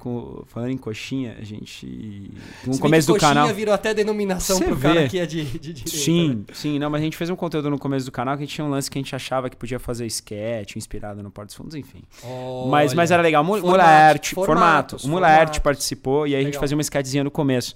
falando em coxinha, a gente no Se começo do coxinha canal. virou até denominação Você pro cara vê. que é de, de direita. né? Sim, sim, não, mas a gente fez um conteúdo no começo do canal que a gente tinha um lance que a gente achava que podia fazer sketch, inspirado no Porto dos Fundos, enfim. Mas, Olha. mas era legal. Mu- Formato, Mulher, formato. O Mulher formatos. participou e aí a gente Legal. fazia uma sketchzinha no começo.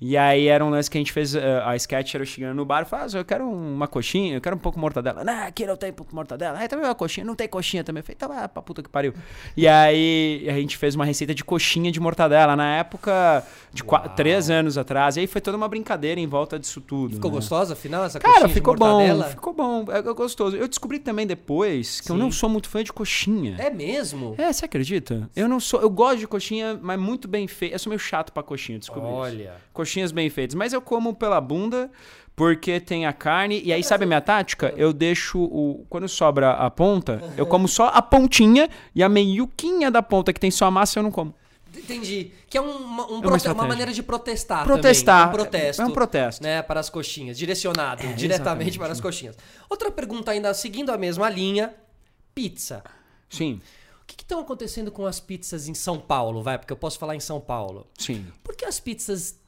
E aí era um lance que a gente fez, eh, a sketch era eu chegando no bar e ah, eu quero uma coxinha, eu quero um pouco de mortadela. Não, aqui não tem pouco de mortadela. Aí também uma coxinha, não tem coxinha também. Eu falei, tá ah, pra puta que pariu. E aí a gente fez uma receita de coxinha de mortadela na época de qua- três anos atrás. E aí foi toda uma brincadeira em volta disso tudo. Ficou né? gostosa afinal essa Cara, coxinha de ficou bom, mortadela? ficou bom, é é gostoso. Eu descobri também depois que eu Sim. não sou muito fã de coxinha. É mesmo? É, você acredita? Eu não sou, eu gosto de coxinha, mas muito bem feita. Eu sou meio chato pra coxinha, descobri isso. Coxinhas bem feitas, mas eu como pela bunda porque tem a carne e aí sabe a minha tática? Eu deixo o quando sobra a ponta, eu como só a pontinha e a meiuquinha da ponta que tem só a massa eu não como. Entendi. Que é um- uma, um uma prote- uma, maneira de protestar Protestar. também. Um protesto. É um protesto. Né, para as coxinhas. Direcionado É, diretamente para as coxinhas. Outra pergunta ainda, seguindo a mesma linha. Pizza. Sim, O que estão acontecendo com as pizzas em São Paulo, vai? Porque eu posso falar em São Paulo. sim. Por que as pizzas.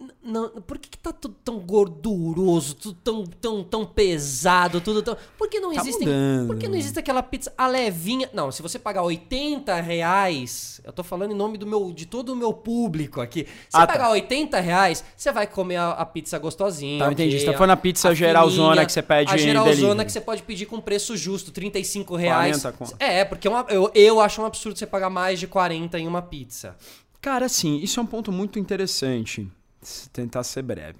N- Não, por que, que tá tudo tão gorduroso, tudo tão, tão, tão pesado, tudo tão. Por que não Tá existem. mudando. Por que não existe aquela pizza a levinha? Não, se você pagar 80 reais, eu tô falando em nome do meu, de todo o meu público aqui. Se Ah, você tá. pagar 80 reais, você vai comer a, a pizza gostosinha. Tá, ok, entendi. Você tá falando a pizza a geralzona fininha, que você pede A geralzona que você pode pedir com preço justo, 35 reais. 40 conto. É, porque é uma- eu, eu acho um absurdo você pagar mais de 40 em uma pizza. Cara, assim, isso é um ponto muito interessante. Tentar ser breve.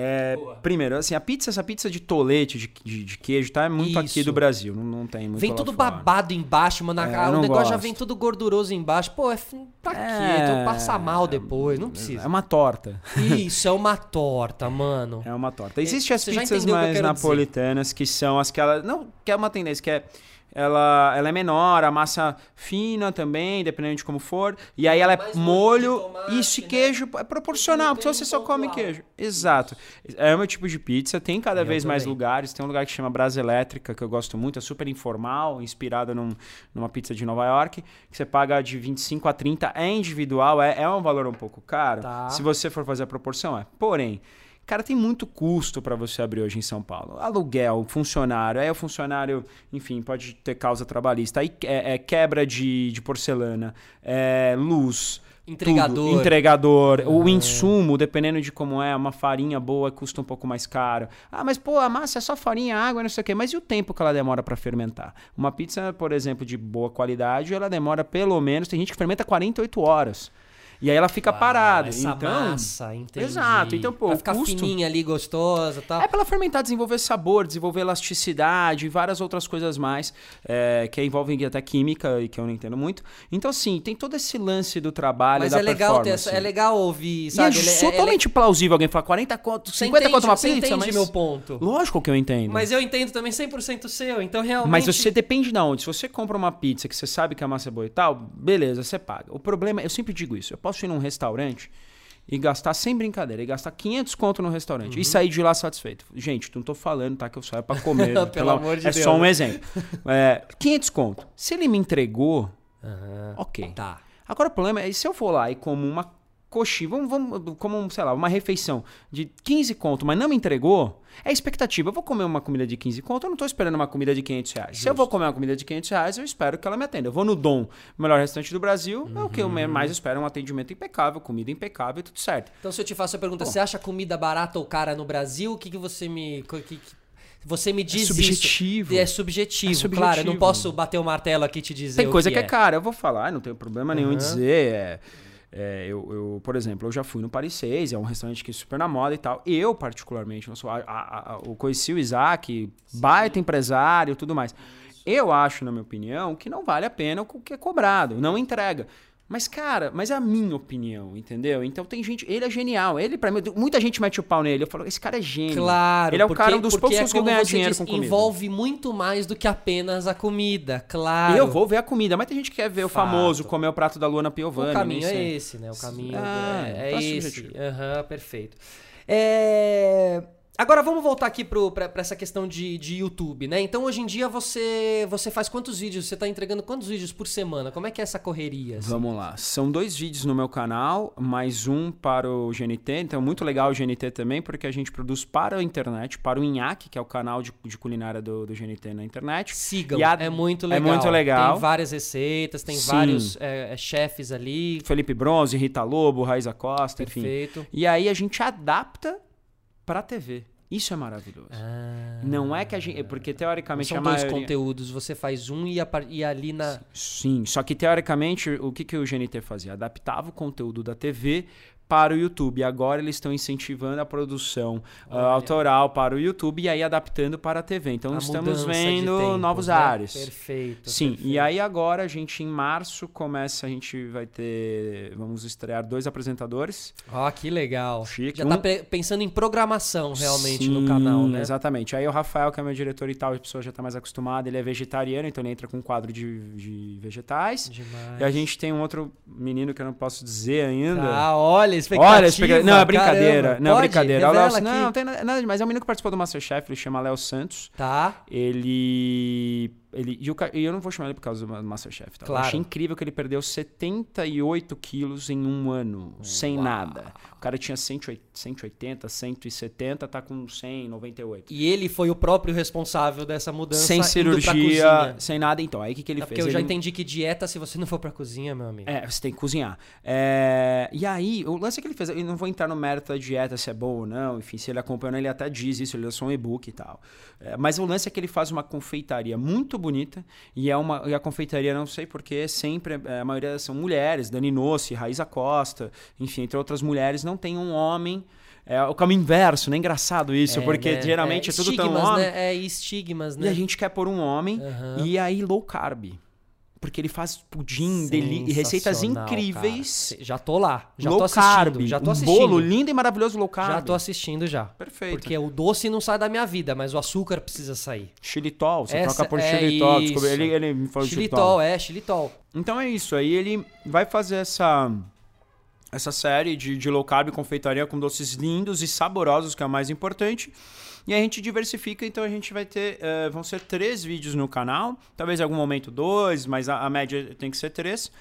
É, primeiro, assim, a pizza, essa pizza de tolete, de, de, de queijo, tá? É muito aqui Isso. do Brasil. Não, não tem muito Vem tudo fora. babado embaixo, mano. É, a- o negócio já gosto. vem tudo gorduroso embaixo. Pô, é, pra quê? É, Tu passa mal depois, não É precisa. uma torta. Isso, é uma torta, mano. É uma torta. Existem as Você já pizzas o que mais quero dizer. napolitanas, que são as que elas. Não, que é uma tendência, que é ela, ela é menor, a massa fina também, dependendo de como for. E aí ela é Mais molho tomate, isso e né? queijo é proporcional, porque você só come queijo. Exato. É o meu tipo de pizza, tem cada Eu vez mais também. lugares. Tem um lugar que chama Brasa Elétrica, que eu gosto muito, é super informal, inspirada num, numa pizza de Nova York, que você paga de 25 a 30, é individual, é, é um valor um pouco caro. Tá. Se você for fazer a proporção, é. Porém, Cara, tem muito custo para você abrir hoje em São Paulo. Aluguel, funcionário, aí o funcionário, enfim, pode ter causa trabalhista, aí é, é quebra de, de porcelana, é luz, Entregador. tudo, entregador, o insumo, dependendo de como é, uma farinha boa custa um pouco mais caro. Ah, mas pô, a massa é só farinha, água, não sei o quê. Mas e o tempo que ela demora para fermentar? Uma pizza, por exemplo, de boa qualidade, ela demora pelo menos, tem gente que fermenta 48 horas. E aí ela fica parada. Essa então, massa, entendi. Exato, então, pô, o ficar custo- fininha ali, gostosa e tal. é pra ela fermentar, desenvolver sabor, desenvolver elasticidade e várias outras coisas mais é, que envolvem até química e que eu não entendo muito. Então, assim, tem todo esse lance do trabalho Mas da é legal ter performance. essa, é legal ouvir, E sabe? é Ele- totalmente plausível alguém falar 40 conto, Você 50 entende, conto uma você pizza, entende mas... meu ponto. Lógico que eu entendo. Mas eu entendo também 100% seu, então realmente... Mas você depende de onde. Se você compra uma pizza que você sabe que a massa é boa e tal, beleza, você paga. O problema, eu sempre digo isso, eu posso ir num restaurante e gastar, sem brincadeira, e gastar 500 conto no restaurante Uhum. e sair de lá satisfeito. Gente, não tô falando, tá, que eu saio pra comer. Pelo amor de é Deus. só um exemplo. É, 500 conto. Se ele me entregou, Aham. ok. Tá. Agora o problema é, se eu for lá e como uma coxinha, vamos, vamos como, sei lá, uma refeição de 15 conto, mas não me entregou, é expectativa. Eu vou comer uma comida de 15 conto, eu não tô esperando uma comida de 500 reais. Se eu vou comer uma comida de 500 reais, eu espero que ela me atenda. Eu vou no Dom, melhor restaurante do Brasil, é o que eu Uhum. mais espero, um atendimento impecável, comida impecável, tudo certo. Então se eu te faço a pergunta, você acha comida barata ou cara no Brasil? O que, que você me... Que, que- você me diz subjetivo. isso. É subjetivo. É subjetivo. Claro, eu não posso bater o martelo aqui e te dizer Tem coisa que, que é cara, eu vou falar, não tenho problema nenhum em Uhum. dizer. é, é, eu, eu, por exemplo, eu já fui no Paris 6, é um restaurante que é super na moda e tal. Eu, particularmente, eu, sou, a, a, a, eu conheci o Isaac, baita empresário e tudo mais. Eu acho, na minha opinião, que não vale a pena o que é cobrado, não entrega. Mas, cara, mas é a minha opinião, entendeu? Então tem gente. Ele é genial. Ele, pra mim, muita gente mete o pau nele. Eu falo, esse cara é gênio. Claro, Ele é o porque, cara um dos poucos é que ganha dinheiro disse, com comida. envolve muito mais do que apenas a comida, claro. Eu vou ver a comida, mas tem gente que quer ver o Fato. famoso comer o prato da Luana Piovani. O caminho é esse, né? O caminho Ah, é, é esse. Aham, perfeito. É, Agora vamos voltar aqui pra essa questão de, de YouTube, né? Então hoje em dia você você faz quantos vídeos? Você tá entregando quantos vídeos por semana? Como é que é essa correria? assim? Vamos lá. São dois vídeos no meu canal, mais um para o GNT. Então, muito legal o GNT também, porque a gente produz para a internet, para o Inhaque, que é o canal de, de culinária do, do GNT na internet. Sigam, a- é muito é legal. muito legal. Tem várias receitas, tem Sim. vários é, é, chefes ali. Felipe Bronze, Rita Lobo, Raiza Costa, enfim. Perfeito. E aí a gente adapta para a TV. Isso é maravilhoso. Ah, Não é que a gente. Porque teoricamente são a dois maioria... conteúdos, você faz um e, a e ali na. Sim, só que teoricamente o que, que o GNT fazia? Adaptava o conteúdo da TV para o YouTube. Agora eles estão incentivando a produção ah, autoral para o YouTube e aí adaptando para a TV. Então a estamos vendo tempos, novos né? ares. Perfeito. Sim, perfeito. e aí agora a gente em março começa, a gente vai ter, vamos estrear dois apresentadores. Ó, que legal. Chique. Já tá Um- pe- pensando em programação realmente Sim, no canal, né? Exatamente. Aí o Rafael, que é meu diretor e tal, a pessoa já está mais acostumada, ele é vegetariano, então ele entra com um quadro de, de vegetais. Demais. E a gente tem um outro menino que eu não posso dizer ainda. Ah, olha, expectativa. Olha, expectativa. Não, é brincadeira. Caramba. Não, é Pode? brincadeira. Léo- não, não tem nada nada demais. É um menino que participou do Masterchef, ele chama Léo Santos. Tá. Ele. Ele e, o e eu não vou chamar ele por causa do Masterchef. Tá? Claro. Eu achei incrível que ele perdeu 78 quilos em um ano, sem Uau. nada. O cara tinha 180, 180, 170, tá com 100, 98. E ele foi o próprio responsável dessa mudança Sem cirurgia, sem nada. Então, aí o que, que ele É fez? porque eu já Ele- entendi que dieta, se você não for pra cozinha, meu amigo. É, você tem que cozinhar. É, e aí, o lance que ele fez, eu não vou entrar no mérito da dieta, se é bom ou não, enfim, se ele acompanha, ele até diz isso, ele lançou um e-book e tal. É, mas o lance é que ele faz uma confeitaria muito bonita, e é uma e a confeitaria, não sei porquê, sempre, é, a maioria são mulheres, Dani Nossi, Raíza Costa, enfim, entre outras mulheres, não tem um homem. É o caminho inverso, né? Engraçado isso, É, porque né? geralmente é, tudo tão homem. Né? É estigmas, né? E a gente quer pôr um homem, Aham. e aí low carb. Porque ele faz pudim, deli receitas incríveis. cara. Já tô lá. Já low tô assistindo. carb, já tô um assistindo. bolo lindo e maravilhoso low carb. Já tô assistindo já. Perfeito. Porque o doce não sai da minha vida, mas o açúcar precisa sair. Xilitol, você Essa- troca por é xilitol. Desculpa, ele, ele me falou xilitol. Xilitol, é, xilitol. Então é isso. Aí ele vai fazer essa essa série de, de low carb confeitaria com doces lindos e saborosos, que é o mais importante. E a gente diversifica, então a gente vai ter. eh, vão ser três vídeos no canal. Talvez em algum momento dois, mas a, a média tem que ser três.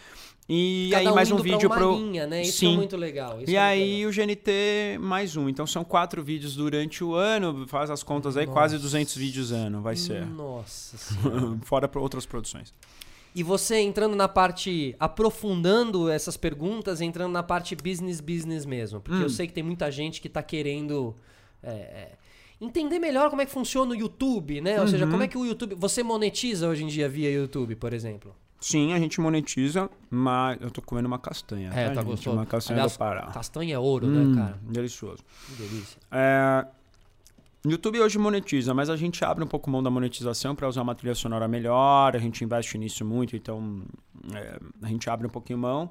E Cada aí mais um indo pra vídeo pro. linha, né? Isso Sim. é muito legal. isso E é aí legal. o GNT mais um. Então são quatro vídeos durante o ano. Faz as contas aí, quase Nossa. 200 vídeos ano vai ser. Nossa senhora. Fora outras produções. E você entrando na parte, aprofundando essas perguntas, entrando na parte business, business mesmo. Porque Hum. eu sei que tem muita gente que tá querendo é, é, entender melhor como é que funciona o YouTube, né? Ou seja, Uhum. como é que o YouTube. Você monetiza hoje em dia via YouTube, por exemplo? Sim, a gente monetiza, mas eu tô comendo uma castanha. É, tá gente? gostoso. Uma castanha Aliás, do Pará. Castanha é ouro, Hum, né, cara? Delicioso. Que delícia. É, YouTube hoje monetiza, mas a gente abre um pouco mão da monetização para usar uma trilha sonora melhor, a gente investe nisso muito, então é, a gente abre um pouquinho mão.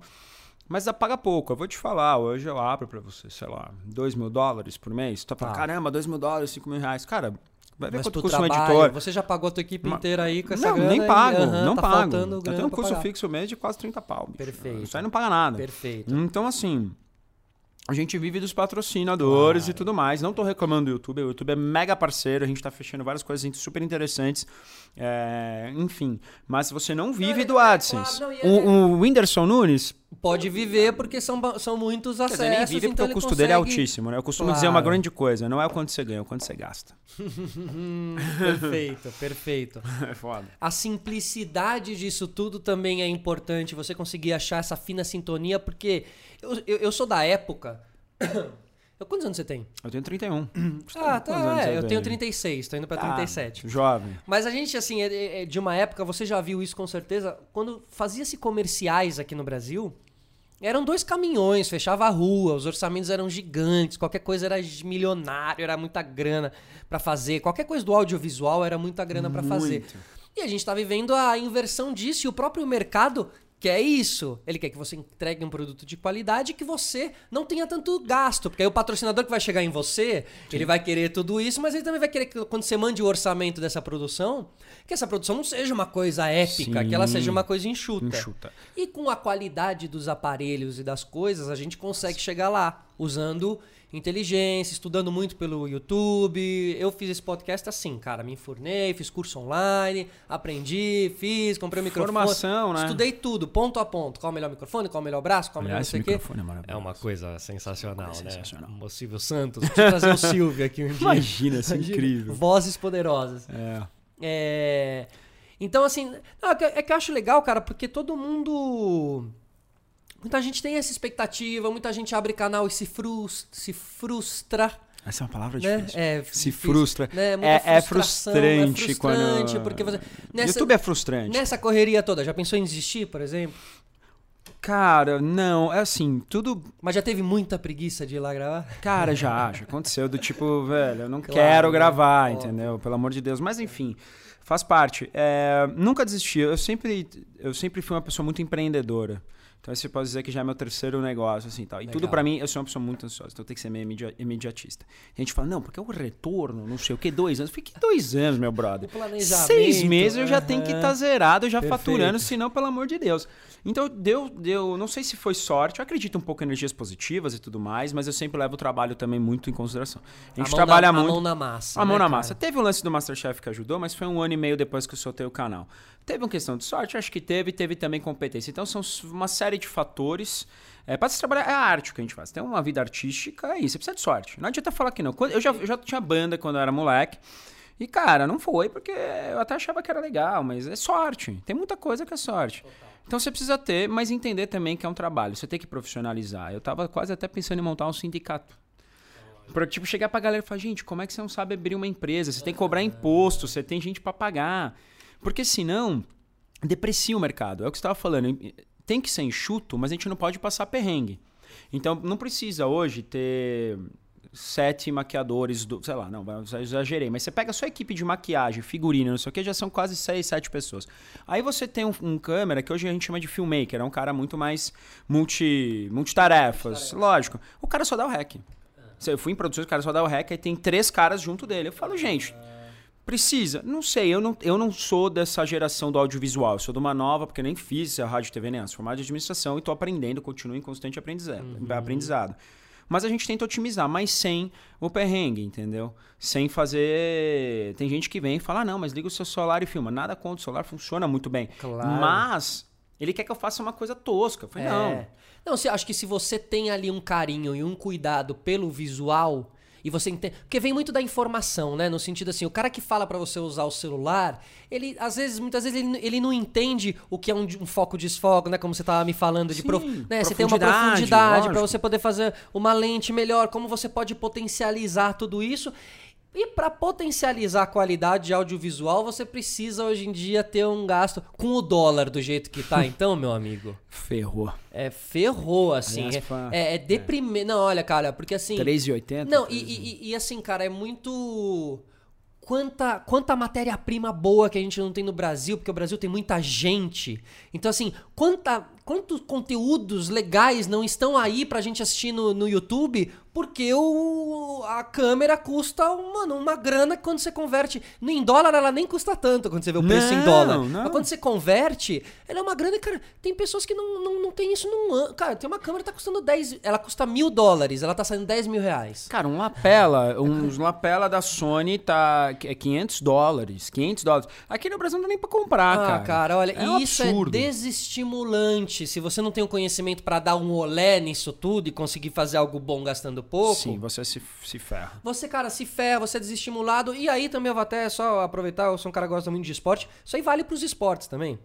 Mas paga pouco, eu vou te falar, hoje eu abro para você, sei lá, 2 mil dólares por mês. Tu tá falando, Tá. caramba, 2 mil dólares, 5 mil reais. Cara, vai ver Mas quanto custa um trabalho, editor. você já pagou a tua equipe inteira aí com essa não, grana? nem pago, não tá pago. Eu tenho um custo pagar. fixo mês de quase 30 pau. bicho. Perfeito. Isso aí não paga nada. Perfeito. Então, assim, a gente vive dos patrocinadores Claro. e tudo mais. Não tô reclamando do YouTube. O YouTube é mega parceiro. A gente tá fechando várias coisas super interessantes. É, enfim. Mas você não vive do AdSense. não, o, o Whindersson Nunes, Pode viver porque são, são muitos quer acessos. dizer, nem vive porque então o ele custo dele é consegue- altíssimo, né? Eu costumo Claro. dizer uma grande coisa. Não é o quanto você ganha, é o quanto você gasta. Perfeito, perfeito. É foda. A simplicidade disso tudo também é importante, você conseguir achar essa fina sintonia, porque eu, eu, eu sou da época. Eu- Quantos anos você tem? Eu tenho 31. Ah, tá. É, eu tenho 36, tô indo pra Ah, 37. Jovem. Mas a gente, assim, é- é- é de uma época, você já viu isso com certeza, quando fazia-se comerciais aqui no Brasil, eram dois caminhões, fechava a rua, os orçamentos eram gigantes, qualquer coisa era milionário, era muita grana pra fazer, qualquer coisa do audiovisual era muita grana pra fazer. E a gente tá vivendo a inversão disso e o próprio mercado quer isso. Ele quer que você entregue um produto de qualidade e que você não tenha tanto gasto. Porque aí o patrocinador que vai chegar em você, ele vai querer tudo isso, mas ele também vai querer que quando você mande o orçamento dessa produção, que essa produção não seja uma coisa épica, Sim. que ela seja uma coisa enxuta. Enxuta. E com a qualidade dos aparelhos e das coisas, a gente consegue chegar lá, usando inteligência, estudando muito pelo YouTube. Eu fiz esse podcast assim, cara, me enfurnei, fiz curso online, aprendi, fiz, comprei um microfone. Formação, né? Estudei tudo, ponto a ponto. Qual o melhor microfone, qual o melhor braço, qual o melhor não sei o quê. microfone é maravilhoso. É uma coisa sensacional, Coisa né? sensacional. O Silvio Santos. Preciso trazer o Silvio aqui um dia. Imagina, isso é incrível. Vozes poderosas. É. É... Então, assim, não, é, que, é que eu acho legal, cara, porque todo mundo. Muita gente tem essa expectativa, muita gente abre canal e se, frus... se frustra. Essa é uma palavra Né? difícil. É, Se frustra. né? É, é frustrante, é frustrante quando. porque você... Nessa, YouTube é frustrante. nessa correria toda, já pensou em desistir, por exemplo? Cara, não, é assim, tudo. Mas já teve muita preguiça de ir lá gravar? Cara, já, já aconteceu do tipo, velho, eu não Claro, quero né? gravar, Óbvio. entendeu? Pelo amor de Deus. Mas enfim, faz parte. É, nunca desisti. Eu sempre, eu sempre fui uma pessoa muito empreendedora. Então você pode dizer que já é meu terceiro negócio, assim, tal. E tudo Legal. pra mim, eu sou uma pessoa muito ansiosa, então tem que ser meio imedi- imediatista. A gente fala, não, porque é o retorno, não sei o que, dois anos. Fiquei dois anos, meu brother. Seis meses eu já tenho que estar zerado, já Perfeito. faturando, senão, pelo amor de Deus. Então, deu, deu, não sei se foi sorte, eu acredito um pouco em energias positivas e tudo mais, mas eu sempre levo o trabalho também muito em consideração. A gente mão trabalha na, muito. A mão na massa. A mão né, na cara? massa. Teve o lance do Masterchef que ajudou, mas foi um ano e meio depois que eu soltei o canal. Teve uma questão de sorte, acho que teve, teve também competência. Então são uma série de fatores. É, para se trabalhar, é a arte que a gente faz. Tem uma vida artística, é isso. Você precisa de sorte. Não adianta falar que não. Eu, já, eu já tinha banda quando eu era moleque. E, cara, não foi porque eu até achava que era legal, mas é sorte. Tem muita coisa que é sorte. Então você precisa ter, mas entender também que é um trabalho. Você tem que profissionalizar. Eu tava quase até pensando em montar um sindicato. Pra, tipo, chegar pra galera e falar, gente, como é que você não sabe abrir uma empresa? Você tem que cobrar imposto, você tem gente pra pagar. Porque senão, deprecia o mercado. É o que você tava falando. Tem que ser enxuto, mas a gente não pode passar perrengue. Então, não precisa hoje ter sete maquiadores do. Sei lá, não, exagerei. Mas você pega a sua equipe de maquiagem, figurino, não sei o que, já são quase seis, sete pessoas. Aí você tem um, um câmera que hoje a gente chama de filmmaker, é um cara muito mais multi, multitarefas. Lógico. O cara só dá o rec. Eu fui em produções, o cara só dá o rec e tem três caras junto dele. Eu falo, gente. Precisa? Não sei, eu não, eu não sou dessa geração do audiovisual, eu sou de uma nova, porque nem fiz a rádio, TV, nem as formado de administração e estou aprendendo, continuo em constante aprendizado. Uhum. aprendizado. Mas a gente tenta otimizar, mas sem o perrengue, entendeu? Sem fazer. Tem gente que vem e fala: ah, não, mas liga o seu celular e filma. Nada contra o celular, funciona muito bem. Claro. Mas ele quer que eu faça uma coisa tosca. Eu falei, é. não. Não, você acho que se você tem ali um carinho e um cuidado pelo visual, e você entende. Porque vem muito da informação, né? No sentido assim, o cara que fala para você usar o celular, ele, às vezes, muitas vezes, ele, ele não entende o que é um, um foco desfoco, né? Como você tava me falando, de Sim, prof, né? Você tem uma profundidade para você poder fazer uma lente melhor, como você pode potencializar tudo isso. E para potencializar a qualidade audiovisual, você precisa hoje em dia ter um gasto com o dólar do jeito que tá, então, meu amigo. Ferrou. É, ferrou, assim. É, é, é deprimente. Não, olha, cara, porque assim. 3,80? Não, e, e, e assim, cara, é muito quanta, quanta matéria-prima boa que a gente não tem no Brasil, porque o Brasil tem muita gente. Então, assim, quanta, quantos conteúdos legais não estão aí pra gente assistir no, no YouTube porque o, a câmera custa, mano, uma grana que quando você converte. Em dólar ela nem custa tanto quando você vê o preço não, em dólar. Não. Mas quando você converte, ela é uma grana, cara. Tem pessoas que não, não, não tem isso num ano. Cara, tem uma câmera que tá custando 10. Ela custa mil dólares, ela tá saindo 10 mil reais. Cara, um lapela, um lapela da Sony tá. É 500 dólares. 500 dólares. Aqui no Brasil não dá nem pra comprar, ah, cara. cara, olha, é isso é absurdo. é desestimulante. Se você não tem o conhecimento para dar um olé nisso tudo e conseguir fazer algo bom gastando pouco. Sim, você se, se ferra. Você, cara, se ferra, você é desestimulado. E aí também eu vou até só aproveitar, eu sou um cara que gosta muito de esporte. Isso aí vale pros esportes também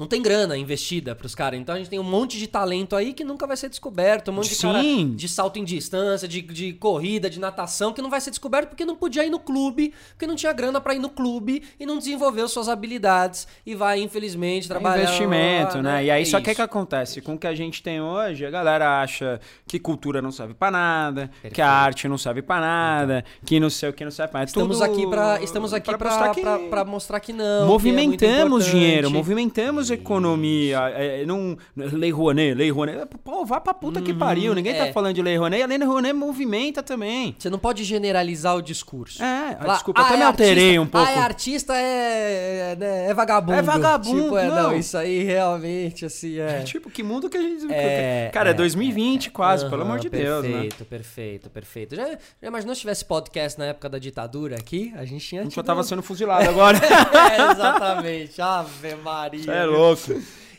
não tem grana investida pros caras. Então a gente tem um monte de talento aí que nunca vai ser descoberto. Um monte de Sim. cara de salto em distância, de, de corrida, de natação, que não vai ser descoberto porque não podia ir no clube, porque não tinha grana para ir no clube e não desenvolveu suas habilidades e vai, infelizmente, trabalhar. É investimento, lá, né? né? E aí, é só que o que acontece? Com o que a gente tem hoje, a galera acha que cultura não serve para nada, Perfeito. que a arte não serve para nada, então. que não sei o que não serve pra nada. Estamos Tudo aqui para estamos aqui para mostrar, que... Mostrar que não. Movimentamos que é dinheiro, movimentamos economia, é, não, Lei Rouanet, Lei Rouanet. Pô, vai pra puta que uhum, pariu. Ninguém tá é. tá falando de Lei Rouanet. A Lei Rouanet movimenta também. Você não pode generalizar o discurso. É, Falar, desculpa, ah, até é me alterei artista, um pouco. Ah, é artista, é, é, é vagabundo. É vagabundo. Tipo, é, não. não. isso aí realmente, assim, é. tipo, que mundo que a gente. É, Cara, é, 2020 é, quase, pelo amor de perfeito, Deus, né? Perfeito, perfeito, perfeito. Já, já imaginou se tivesse podcast na época da ditadura aqui? A gente tinha. A gente já tava sendo fuzilado agora. é, exatamente. Ave Maria. É louco.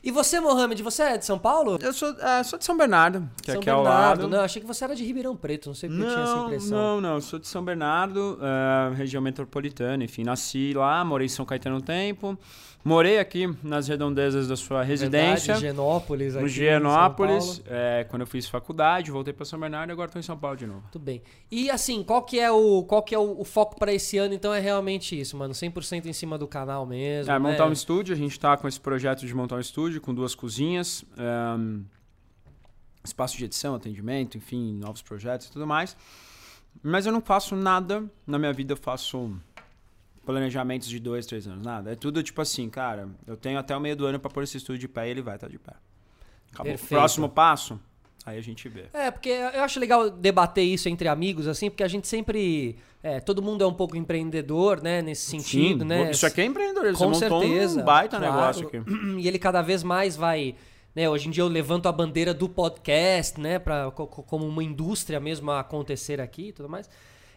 E você, Mohamed, você é de São Paulo? Eu sou, é, sou de São Bernardo, que é São aqui Bernardo, ao lado. Não, achei que você era de Ribeirão Preto, não sei porque não, eu tinha essa impressão. Não, não, sou de São Bernardo, uh, região metropolitana, enfim, nasci lá, morei em São Caetano um tempo. Morei aqui nas redondezas da sua residência. Verdade, Genópolis, aqui. No Genópolis, é, quando eu fiz faculdade, voltei para São Bernardo e agora estou em São Paulo de novo. Tudo bem. E assim, qual que é o, qual que é o, o foco para esse ano? Então é realmente isso, mano. 100% em cima do canal mesmo. É, né? montar um estúdio. A gente está com esse projeto de montar um estúdio com duas cozinhas. Um, espaço de edição, atendimento, enfim, novos projetos e tudo mais. Mas eu não faço nada na minha vida, eu faço planejamentos de dois, três anos, nada. É tudo tipo assim, cara, eu tenho até o meio do ano para pôr esse estúdio de pé e ele vai estar tá de pé. Acabou. Perfeito. Próximo passo, aí a gente vê. É, porque eu acho legal debater isso entre amigos, assim, porque a gente sempre. É, todo mundo é um pouco empreendedor, né? Nesse sentido, Sim, né? Isso aqui é empreendedorismo. Com Você certeza. um baita claro. negócio aqui. E ele cada vez mais vai. Né, hoje em dia eu levanto a bandeira do podcast, né? Pra, como uma indústria mesmo a acontecer aqui e tudo mais.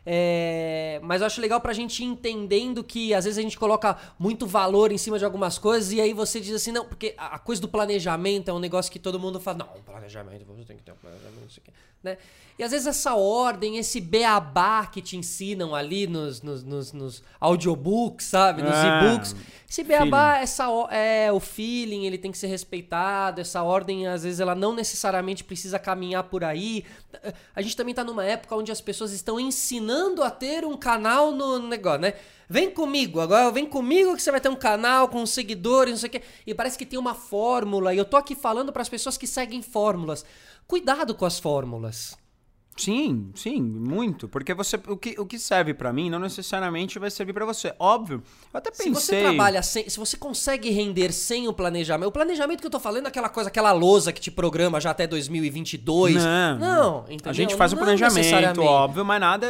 É, mas eu acho legal pra gente ir entendendo que às vezes a gente coloca muito valor em cima de algumas coisas e aí você diz assim, não, porque a coisa do planejamento é um negócio que todo mundo fala, não, planejamento, você tem que ter um planejamento, isso aqui, né? E às vezes essa ordem, esse beabá que te ensinam ali nos, nos, nos, nos audiobooks, sabe? Nos é, e-books. Esse beabá, essa, é o feeling, ele tem que ser respeitado. Essa ordem, às vezes, ela não necessariamente precisa caminhar por aí. A gente também tá numa época onde as pessoas estão ensinando a ter um canal no negócio, né? Vem comigo, agora vem comigo que você vai ter um canal com seguidores, não sei o quê. E parece que tem uma fórmula. E eu tô aqui falando para as pessoas que seguem fórmulas. Cuidado com as fórmulas. Sim, sim, muito. Porque você, o, que, o que serve pra mim não necessariamente vai servir pra você. Óbvio, eu até pensei... Se você trabalha sem. Se você consegue render sem o planejamento. O planejamento que eu tô falando é aquela coisa, aquela lousa que te programa já até 2022. Não, não entendeu? A gente faz o Não planejamento, óbvio, mas nada...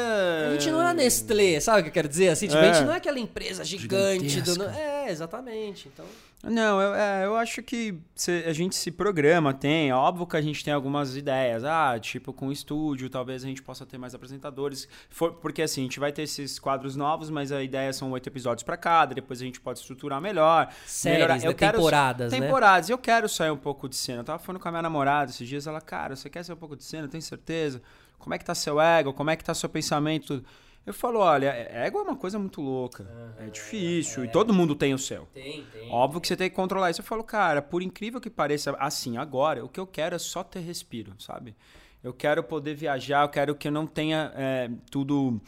A gente não é a Nestlé, sabe o que eu quero dizer? Assim, tipo, a É. gente não é aquela empresa gigante. Do... É, exatamente. Então. Não, eu, é, eu acho que se- a gente se programa, tem. é Óbvio que a gente tem algumas ideias. Ah, tipo, com estúdio, talvez a gente possa ter mais apresentadores. For- porque assim, a gente vai ter esses quadros novos, mas a ideia são oito episódios pra cada. Depois a gente pode estruturar melhor. Séries, melhorar. né? temporadas, né? Temporadas. Eu quero sair um pouco de cena. Eu tava falando com a minha namorada esses dias. Ela, cara, você quer sair um pouco de cena? Tem certeza? Como é que tá seu ego? Como é que tá seu pensamento? Eu falo, olha, ego é uma coisa muito louca. é difícil. E todo mundo tem o seu. Tem, tem. Óbvio que você tem que controlar isso. Eu falo, cara, por incrível que pareça, assim, agora, o que eu quero é só ter respiro, sabe? Eu quero poder viajar, eu quero que eu não tenha é, tudo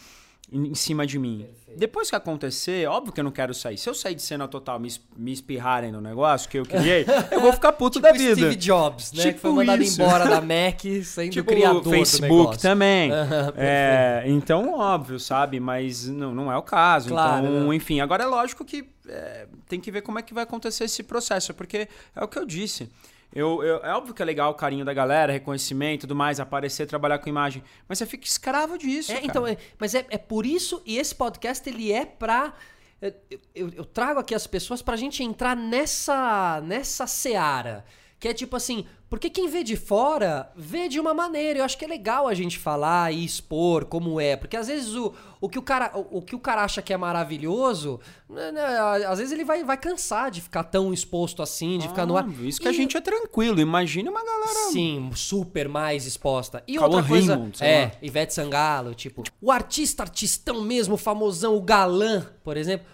em cima de mim. Depois que acontecer, óbvio que eu não quero sair. Se eu sair de cena total, me, me espirrarem no negócio que eu criei, eu vou ficar puto da Tipo vida. Steve Jobs, né? que Tipo foi mandado isso. embora da Mac sendo Tipo criador Facebook também. É, então, óbvio, sabe? Mas não, não é o caso. Claro, então, né? enfim, agora é lógico que é, tem que ver como é que vai acontecer esse processo, porque é o que eu disse. Eu, eu- é óbvio que é legal o carinho da galera, reconhecimento e tudo mais, aparecer, trabalhar com imagem, mas você fica escravo disso. É, cara. então, é- mas é, é por isso, e esse podcast ele é pra. Eu, eu- eu trago aqui as pessoas pra gente entrar nessa, nessa seara. Que é tipo assim, porque quem vê de fora vê de uma maneira. Eu acho que é legal a gente falar e expor como é. Porque às vezes o, o, que, o, cara, o, o que o cara acha que é maravilhoso, né, né, às vezes ele vai, vai cansar de ficar tão exposto assim, de ficar no ar. Isso que a E- gente é tranquilo. Imagina uma galera. Sim, super mais exposta. E Cauã outra coisa, Raymond, é, lá. Ivete Sangalo, tipo, o artista artistão mesmo, famosão, o galã, por exemplo.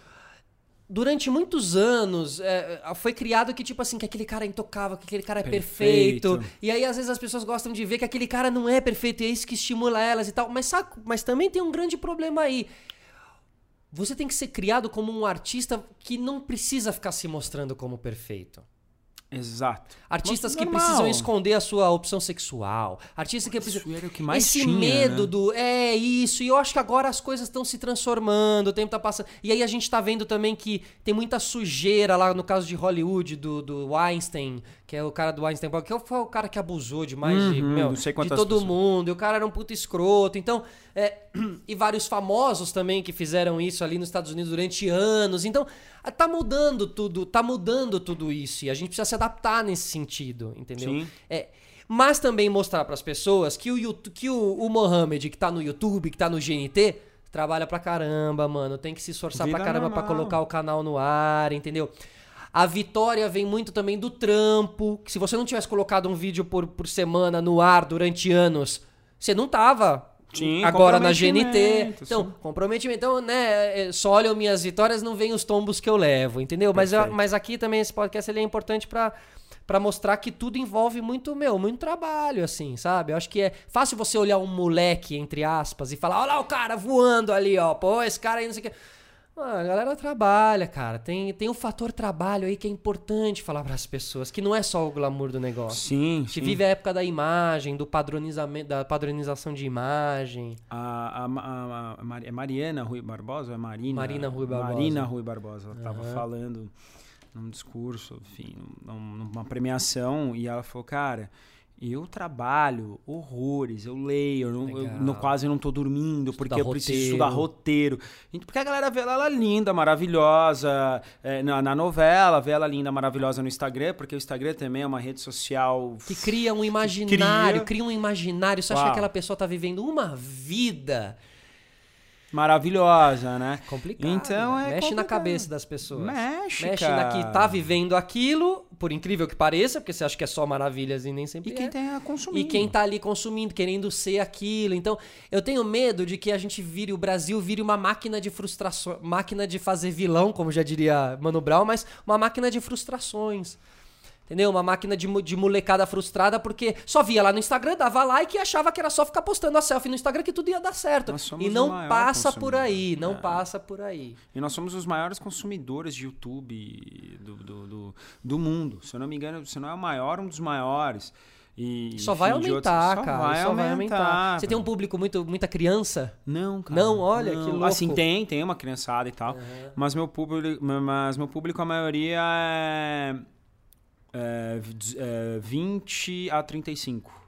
Durante muitos anos é, foi criado que, tipo assim, que aquele cara é intocável, que aquele cara é perfeito. Perfeito. E aí, às vezes, as pessoas gostam de ver que aquele cara não é perfeito, e é isso que estimula elas e tal. Mas, sabe, mas também tem um grande problema aí. Você tem que ser criado como um artista que não precisa ficar se mostrando como perfeito. Exato. Artistas Mas que normal. precisam esconder a sua opção sexual. Artistas que precisam. Isso era o que mais Esse tinha, medo né? do. É isso. E eu acho que agora as coisas estão se transformando, o tempo tá passando. E aí a gente tá vendo também que tem muita sujeira lá no caso de Hollywood, do, do Weinstein, que é o cara do Weinstein, que foi o cara que abusou demais de, Uhum, meu, não sei de todo pessoas. mundo. E o cara era um puto escroto. Então. é, e vários famosos também que fizeram isso ali nos Estados Unidos durante anos. Então, tá mudando tudo, tá mudando tudo isso. E a gente precisa se adaptar nesse sentido, entendeu? Sim. É, mas também mostrar pras pessoas que o, que o, o Mohamed, que tá no YouTube, que tá no GNT, trabalha pra caramba, mano. Tem que se esforçar Vida pra caramba pra normal. colocar o canal no ar, entendeu? A vitória vem muito também do trampo. Que se você não tivesse colocado um vídeo por, por semana no ar durante anos, você não tava Sim, agora na GNT. Então, sim. comprometimento. Então, né, é, só olham minhas vitórias, não veem os tombos que eu levo, entendeu? Mas, eu- mas aqui também esse podcast ele é importante pra para mostrar que tudo envolve muito, meu, muito trabalho, assim, sabe? Eu acho que é fácil você olhar um moleque, entre aspas, e falar, olha lá o cara voando ali, ó, pô, esse cara aí não sei o que. Ah, a galera trabalha, cara. Tem, tem o fator trabalho aí que é importante falar pras pessoas, que não é só o glamour do negócio. Sim, A gente sim. vive a época da imagem, do padronizamento, da padronização de imagem. A, a, a- a é Mariana Rui Barbosa é Marina? Marina Rui Barbosa. Marina Rui Barbosa. Ela estava Aham. falando num discurso, enfim, num- numa premiação, e ela falou, cara, eu trabalho horrores, eu leio, eu, não- eu não- quase não tô dormindo, porque eu preciso roteiro. estudar roteiro. Porque a galera vê ela, ela linda, maravilhosa, é, na, na novela, vê ela linda, maravilhosa no Instagram, porque o Instagram também é uma rede social... Que cria um imaginário, cria- cria um imaginário. Você acha que Uau. aquela pessoa tá vivendo uma vida Maravilhosa, né? complicada. Então é Mexe na complicado. cabeça das pessoas. Mexe, Mexe cara. na que tá vivendo aquilo, por incrível que pareça, porque você acha que é só maravilhas e nem sempre E quem é. tem a consumir. E quem tá ali consumindo, querendo ser aquilo. Então, eu tenho medo de que a gente vire, o Brasil vire uma máquina de frustrações, máquina de fazer vilão, como já diria Mano Brown, mas uma máquina de frustrações. Entendeu? Uma máquina de, de molecada frustrada porque só via lá no Instagram, dava like e achava que era só ficar postando a selfie no Instagram que tudo ia dar certo. E não passa por aí, não É. passa por aí. E nós somos os maiores consumidores de YouTube do, do, do, do mundo. Se eu não me engano, se não é o maior, um dos maiores. E, Só vai aumentar, outros- cara. Só só vai aumentar. Você tem um público muito, muita criança? Não, cara. Não, olha, que louco. Assim, tem, tem uma criançada e tal. Mas, meu público, mas meu público, a maioria é, é, v- é 20 a 35.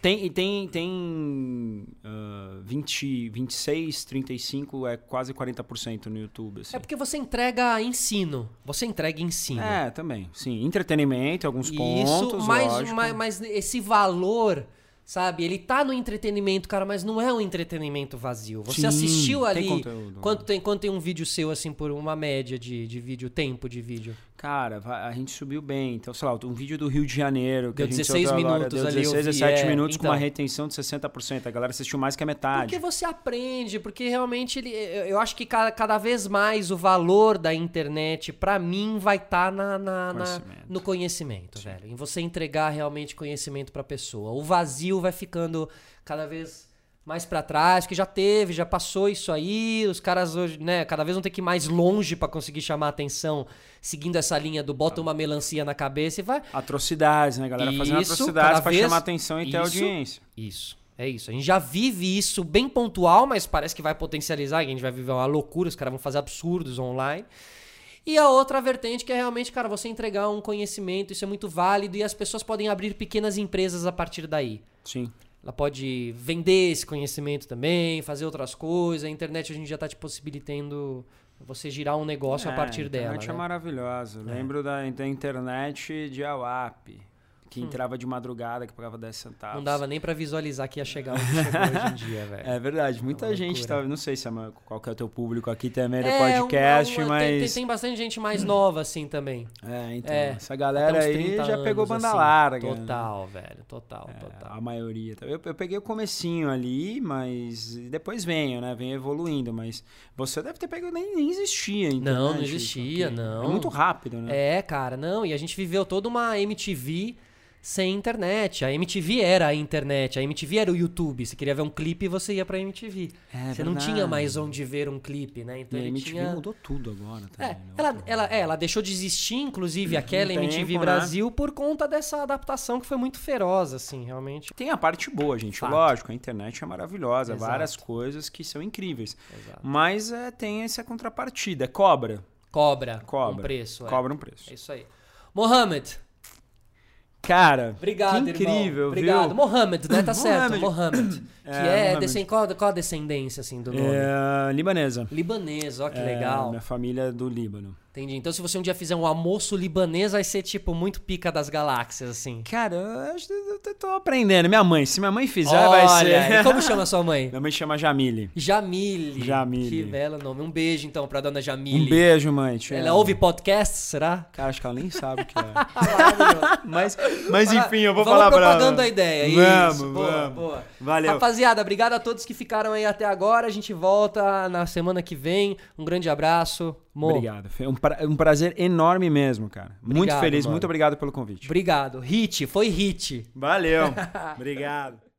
Tem, e tem, tem ah, 20, 26, 35, é quase 40% no YouTube. Assim. É porque você entrega ensino. Você entrega ensino. É, também. Sim, entretenimento, alguns Isso, pontos, mas, mas, mas esse valor, sabe? Ele tá no entretenimento, cara, mas não é um entretenimento vazio. Você Sim, assistiu tem ali. conteúdo. Quanto tem, quanto tem um vídeo seu, assim, por uma média de, de vídeo, tempo de vídeo? Cara, a gente subiu bem. Então, sei lá, um vídeo do Rio de Janeiro. Que Deu a gente 16 soltou agora, minutos deu ali, eu 16, vi, 17 é. minutos com uma Então. retenção de 60%. A galera assistiu mais que a metade. Porque você aprende, porque realmente ele, eu acho que cada, cada vez mais o valor da internet, pra mim, vai estar na, na- na- Conhecimento. no conhecimento, velho. Em você entregar realmente conhecimento pra pessoa. O vazio vai ficando cada vez mais pra trás, que já teve, já passou isso aí. Os caras hoje, né, cada vez vão ter que ir mais longe pra conseguir chamar a atenção, seguindo essa linha do bota uma melancia na cabeça e vai. Atrocidades, né? Galera fazendo Isso, atrocidades cada pra vez- chamar atenção e ter isso. audiência. Isso, é isso. A gente já vive isso bem pontual, mas parece que vai potencializar, que a gente vai viver uma loucura, os caras vão fazer absurdos online. E a outra vertente que é realmente, cara, você entregar um conhecimento, isso é muito válido e as pessoas podem abrir pequenas empresas a partir daí. Sim. Ela pode vender esse conhecimento também, fazer outras coisas. A internet a gente já tá te possibilitando você girar um negócio a É, partir a dela. internet é né? maravilhosa. Eu Lembro da, da internet de AWAP, que entrava de madrugada, que pagava 10 centavos. Hum. Não dava nem pra visualizar que ia chegar onde chegou hoje em dia, velho. É verdade, muita uma gente tá. Não sei se é uma- qual que é o teu público aqui também do É, podcast, uma- uma- mas. Tem, tem bastante gente mais nova assim também. É, então. É, essa galera aí 30 já pegou anos, banda assim. larga. né? Total, velho. Total, É, total. A maioria. Eu, eu peguei o comecinho ali, mas depois venho, né? Vem evoluindo, mas você deve ter pego, nem, nem existia. internet, Não, não existia, não. É muito rápido, né? É, cara, não. E a gente viveu toda uma MTV sem internet. A MTV era a internet, a MTV era o YouTube. Você queria ver um clipe, você ia pra MTV. É você não verdade. tinha mais onde ver um clipe, né? Então E a MTV tinha... mudou tudo agora também. É, né? ela, ela, é, ela deixou de existir, inclusive, aquela tempo, MTV né? Brasil, por conta dessa adaptação que foi muito feroz, assim, realmente. Tem a parte boa, gente. Fato. Lógico, a internet é maravilhosa. Exato. Várias coisas que são incríveis. Exato. Mas é, tem essa contrapartida. Cobra. Cobra, Cobra. um preço. é. Cobra um preço. É isso aí. Mohamed, Cara, obrigado, que incrível, irmão. Obrigado. viu? Mohamed, né? Tá certo, Mohamed. Que É, é, descend... qual, qual a descendência, assim, do nome? É, libanesa. Libanês, ó que É, legal. Minha família é do Líbano. Entendi. Então, se você um dia fizer um almoço libanês, vai ser, tipo, muito pica das galáxias, assim. Cara, eu, eu tô- aprendendo. Minha mãe, se minha mãe fizer, vai Olha, ser. e como chama sua mãe? Minha mãe chama Jamile. Jamile. Jamile. Que belo nome. Um beijo, então, pra dona Jamile. Um beijo, mãe. Ela amo. ouve podcast, será? Cara, acho que ela nem sabe o que é. Mas, mas enfim, eu vou Vamos falar pra ela. propagando a ideia. Vamos, isso. Boa, vamos. boa. Valeu. Rapaziada, obrigado a todos que ficaram aí até agora. A gente volta na semana que vem. Um grande abraço. Mo, Obrigado. Foi um, pra- um prazer enorme mesmo, cara. muito Obrigado, feliz, mano. muito obrigado pelo convite. Obrigado. Hit, foi hit. Valeu. obrigado.